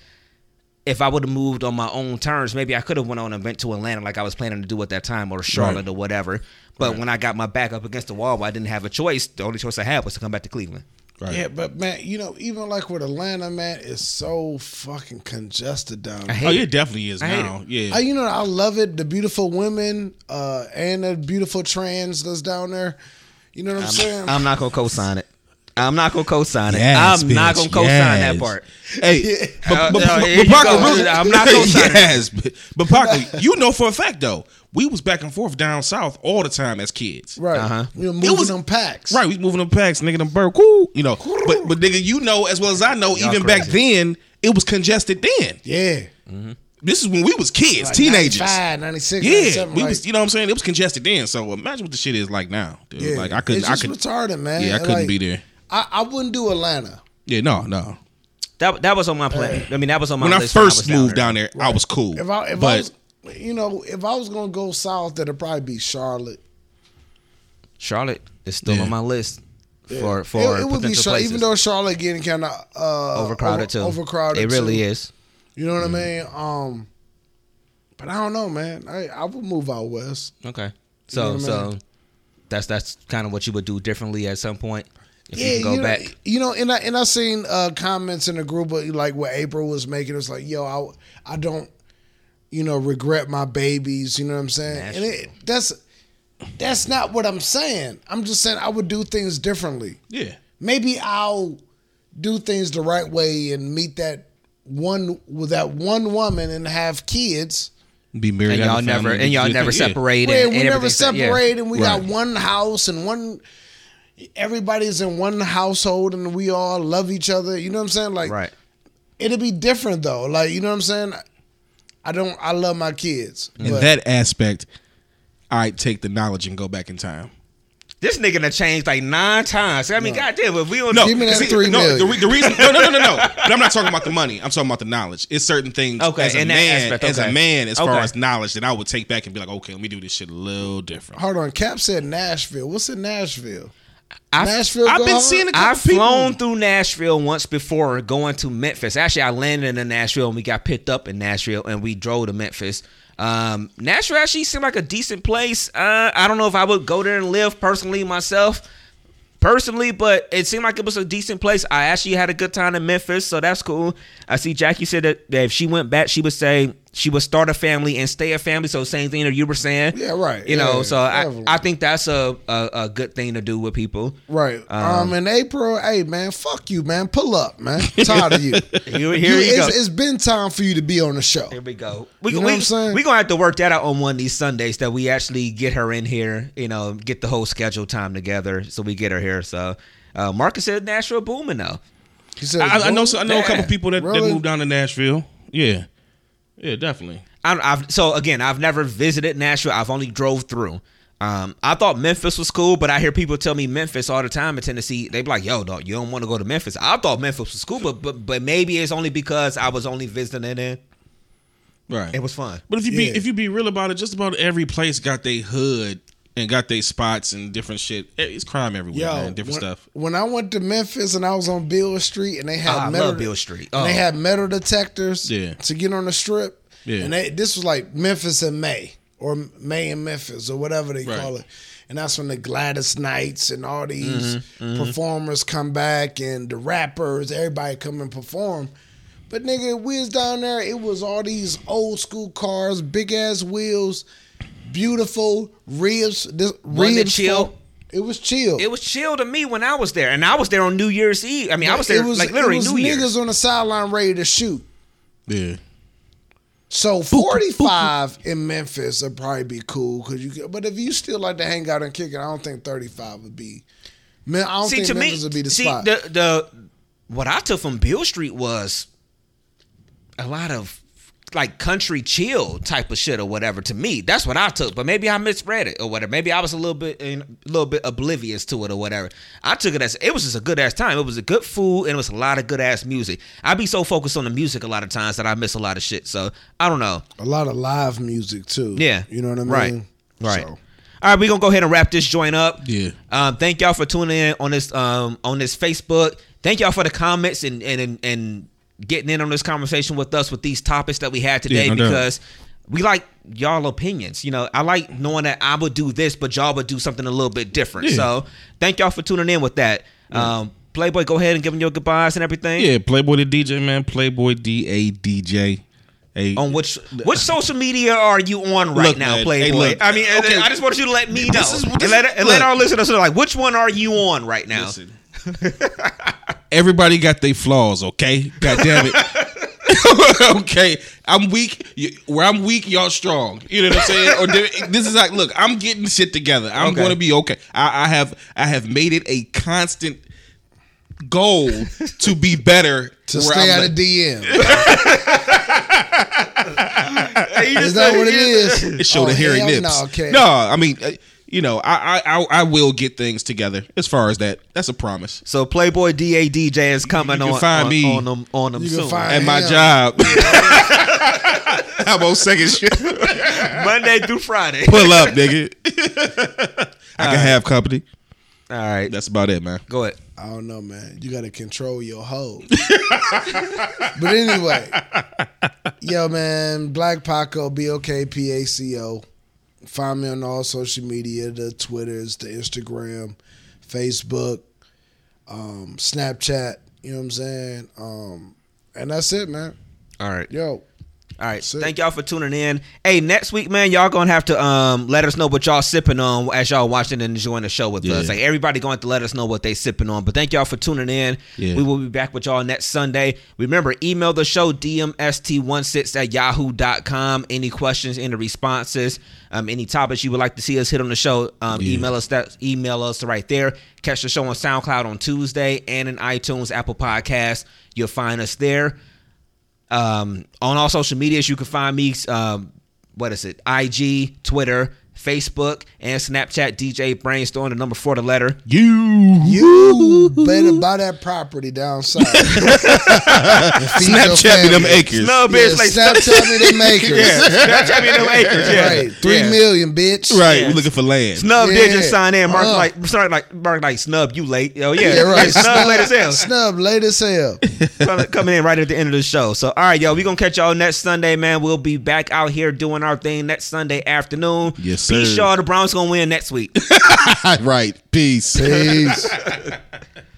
if I would have moved on my own terms, maybe I could have went on and went to Atlanta like I was planning to do at that time, or Charlotte or whatever. But when I got my back up against the wall, I didn't have a choice. The only choice I had was to come back to Cleveland. Right. Yeah, but man, you know, even like with Atlanta, man, it's so fucking congested down there. hate Oh, it. it definitely is I now. Yeah. I, you know, I love it. The beautiful women uh, and the beautiful trans that's down there. You know what I'm, saying? I'm not gonna co-sign it. I'm not gonna co-sign it. Yes, I'm not gonna co-sign that part. Hey, *laughs* but, but, uh, but, but you Paco, go. really- I'm not going to co-signing. yes, but, but Paco, you know for a fact though, we was back and forth down south all the time as kids. right. Uh-huh. we know, moving was- them packs. Right, we was moving them packs, nigga, them bird, cool, you know. But but nigga, you know as well as I know, Y'all even back then, it was congested. Then Yeah. this is when we was kids, Like teenagers. 95, 96, Yeah, we like, was, you know what I'm saying. It was congested then. So imagine what the shit is like now, dude. yeah. Like I couldn't, It's I could, retarded, man. yeah, I couldn't like, be there. I, I wouldn't do Atlanta. Yeah, no, no. That that was on my plan. I mean, that was on my When I list first was moved down there, I was cool. If I, if I was, you know, if I was gonna go south, that'd probably be Charlotte. Charlotte is still Yeah. on my list for for it, it would be potential Charlotte, places. even though Charlotte getting kind of uh, overcrowded over- too. Overcrowded. It really too. is. You know what I mean? Um, but I don't know, man. I I would move out west. Okay. So know what I so mean? that's that's kind of what you would do differently at some point if yeah, you can go you back. Know, you know, and I and I seen uh, comments in the group of, like what April was making. It's like, yo, I I don't, you know, regret my babies. You know what I'm saying? And it, that's that's not what I'm saying. I'm just saying I would do things differently. yeah, Maybe I'll do things the right way and meet that one with that one woman and have kids. be married. And y'all never and y'all never your thing. Yeah. separated. Where and, we and never everything. Yeah. separate and we got one house and one everybody's in one household and we all love each other. You know what I'm saying? Like Right. it'll be different though. Like, you know what I'm saying? I don't I love my kids. In but- that aspect, I take the knowledge and go back in time. This nigga done changed like nine times. I mean, goddamn, if we don't No, Give me that see, three no, the, million. re- the reason, no, no, no, no, no. *laughs* But I'm not talking about the money. I'm talking about the knowledge. It's certain things Okay, as a man, aspect, as a man, as far as knowledge that I would take back and be like, okay, let me do this shit a little different. Hold on, Cap said Nashville. What's in Nashville? I've- Nashville. I've been hard? seeing a couple I've people. flown through Nashville once before going to Memphis. Actually, I landed in Nashville and we got picked up in Nashville and we drove to Memphis. Um, Nashville actually seemed like a decent place. Uh, I don't know if I would go there and live personally myself. Personally, but it seemed like it was a decent place. I actually had a good time in Memphis, so that's cool. I see Jackie said that, that if she went back, she would say she would start a family and stay a family. So same thing that you were saying. Yeah, right. You know, Yeah, so I, definitely. I think that's a, a a good thing to do with people. Right. Um, in April, hey man, fuck you, man. Pull up, man. tired of you. *laughs* Here, here You- you go. it's, it's been time for you to be on the show. Here we go. We, You know we, what I'm saying? We're gonna have to work that out on one of these Sundays that we actually get her in here. You know, get the whole schedule time together so we get her here. So uh, Marcus said Nashville booming though. He said, I, I know. I know a couple people that, Really? that moved down to Nashville. Yeah, yeah, definitely. I, I've so again, I've never visited Nashville. I've only drove through. Um, I thought Memphis was cool, but I hear people tell me Memphis all the time in Tennessee. They be like, "Yo, dog, you don't want to go to Memphis." I thought Memphis was cool, but but but maybe it's only because I was only visiting it. Right. It was fun. But if you be Yeah. if you be real about it, just about every place got their hood and got their spots and different shit. Eh, It's crime everywhere, Yo, man. Different when, stuff. When I went to Memphis and I was on Beale Street and they had Ah, I metal, love Beale Street. and they Oh. had metal detectors Yeah. to get on the strip. Yeah. And they, this was like Memphis in May or May in Memphis or whatever they Right. call it. And that's when the Gladys Knights and all these Mm-hmm, performers come back and the rappers, everybody come and perform. But nigga, we was down there. It was all these old school cars, big ass wheels, beautiful ribs. This Wasn't it chill? for- It was chill. It was chill to me when I was there, and I was there on New Year's Eve. I mean, I was there It was, like literally it was New niggas Year's. on the sideline ready to shoot. Yeah. So forty five in Memphis would probably be cool because you. But if you still like to hang out and kick it, I don't think thirty five would be. Man, I don't See, think to me, would be the see spot. the the what I took from Beale Street was a lot of like country chill type of shit or whatever. To me, that's what I took. But maybe I misread it or whatever. Maybe I was a little bit a little bit oblivious to it or whatever. I took it as it was just a good ass time. It was a good food and it was a lot of good ass music. I be so focused on the music a lot of times that I miss a lot of shit. So I don't know. a lot of live music too. Yeah. you know what I mean. Right. Right. So, All right, we're gonna go ahead and wrap this joint up. Yeah. Um, thank y'all for tuning in on this um on this Facebook. Thank y'all for the comments and and and, and getting in on this conversation with us with these topics that we had today no doubt. because we like y'all opinions. You know, I like knowing that I would do this, but y'all would do something a little bit different. Yeah. So thank y'all for tuning in with that. Um, Playboy, go ahead and give them your goodbyes and everything. Yeah, Playboy the DJ, man. Playboy D A D J. A On which which social media are you on right Look, now, man, Playboy? hey, look. I mean, Okay. I just want you to let me know is- and let and let our listeners know like which one are you on right now? Listen. *laughs* Everybody got their flaws, okay? God damn it. *laughs* okay, I'm weak. Where I'm weak, y'all strong. You know what I'm saying? Or this is like, look, I'm getting shit together. I'm Okay. going to be okay. I, I have, I have made it a constant goal to be better. to stay I'm out like- of DM. *laughs* Is that what it is? It showed the Oh, hairy nips. No, okay. no, I mean, uh, you know, I, I, I, I will get things together. As far as that, that's a promise. So Playboy DA DJ is coming You can on find on, me on them on them You soon. find- At my Damn. job, *laughs* *laughs* I'm on second shift. Monday through Friday. Pull up, *laughs* nigga. I can have company. All right, That's about it, man. go ahead. I don't know, man. You got to control your hoe. but anyway, yo, man, Black Paco, B O K P A C O. Find me on all social media: the Twitters, the Instagram, Facebook, um, Snapchat. You know what I'm saying? Um, and that's it, man. All right. Yo, All right. Sick. Thank y'all for tuning in. Hey, next week, man, y'all gonna have to um let us know what y'all sipping on as y'all watching and enjoying the show with Yeah. us. Like everybody going to let us know what they sipping on. But thank y'all for tuning in. Yeah. We will be back with y'all next Sunday. Remember, email the show dmst16 at yahoo.com. Any questions, any responses, um, any topics you would like to see us hit on the show, um, Yeah. email us that email us right there. Catch the show on SoundCloud on Tuesday and in iTunes, Apple Podcasts. You'll find us there um, on all social medias you can find me um, what is it? Ig twitter Facebook, and Snapchat. DJ Brainstorm, the number four, the letter. You. You better buy that property down south. *laughs* And feed your Snapchat me them family. acres. Snub Yeah, bitch, like Snapchat me them *laughs* acres. yeah, Snapchat me them *laughs* acres. Yeah, Right, three yeah. million, bitch. Right. Yeah. We looking for land. Snub did just sign in. Mark Uh. like, sorry, like Mark like snub. You late? Oh yeah, Yeah, right. Snub late as hell. Snub late as hell. coming, coming in right at the end of the show. So, all right, yo, we gonna catch y'all next Sunday, man. We'll be back out here doing our thing next Sunday afternoon. Yes, Be sir. sure the Browns gonna win next week. *laughs* right. Peace. Peace. *laughs* *laughs*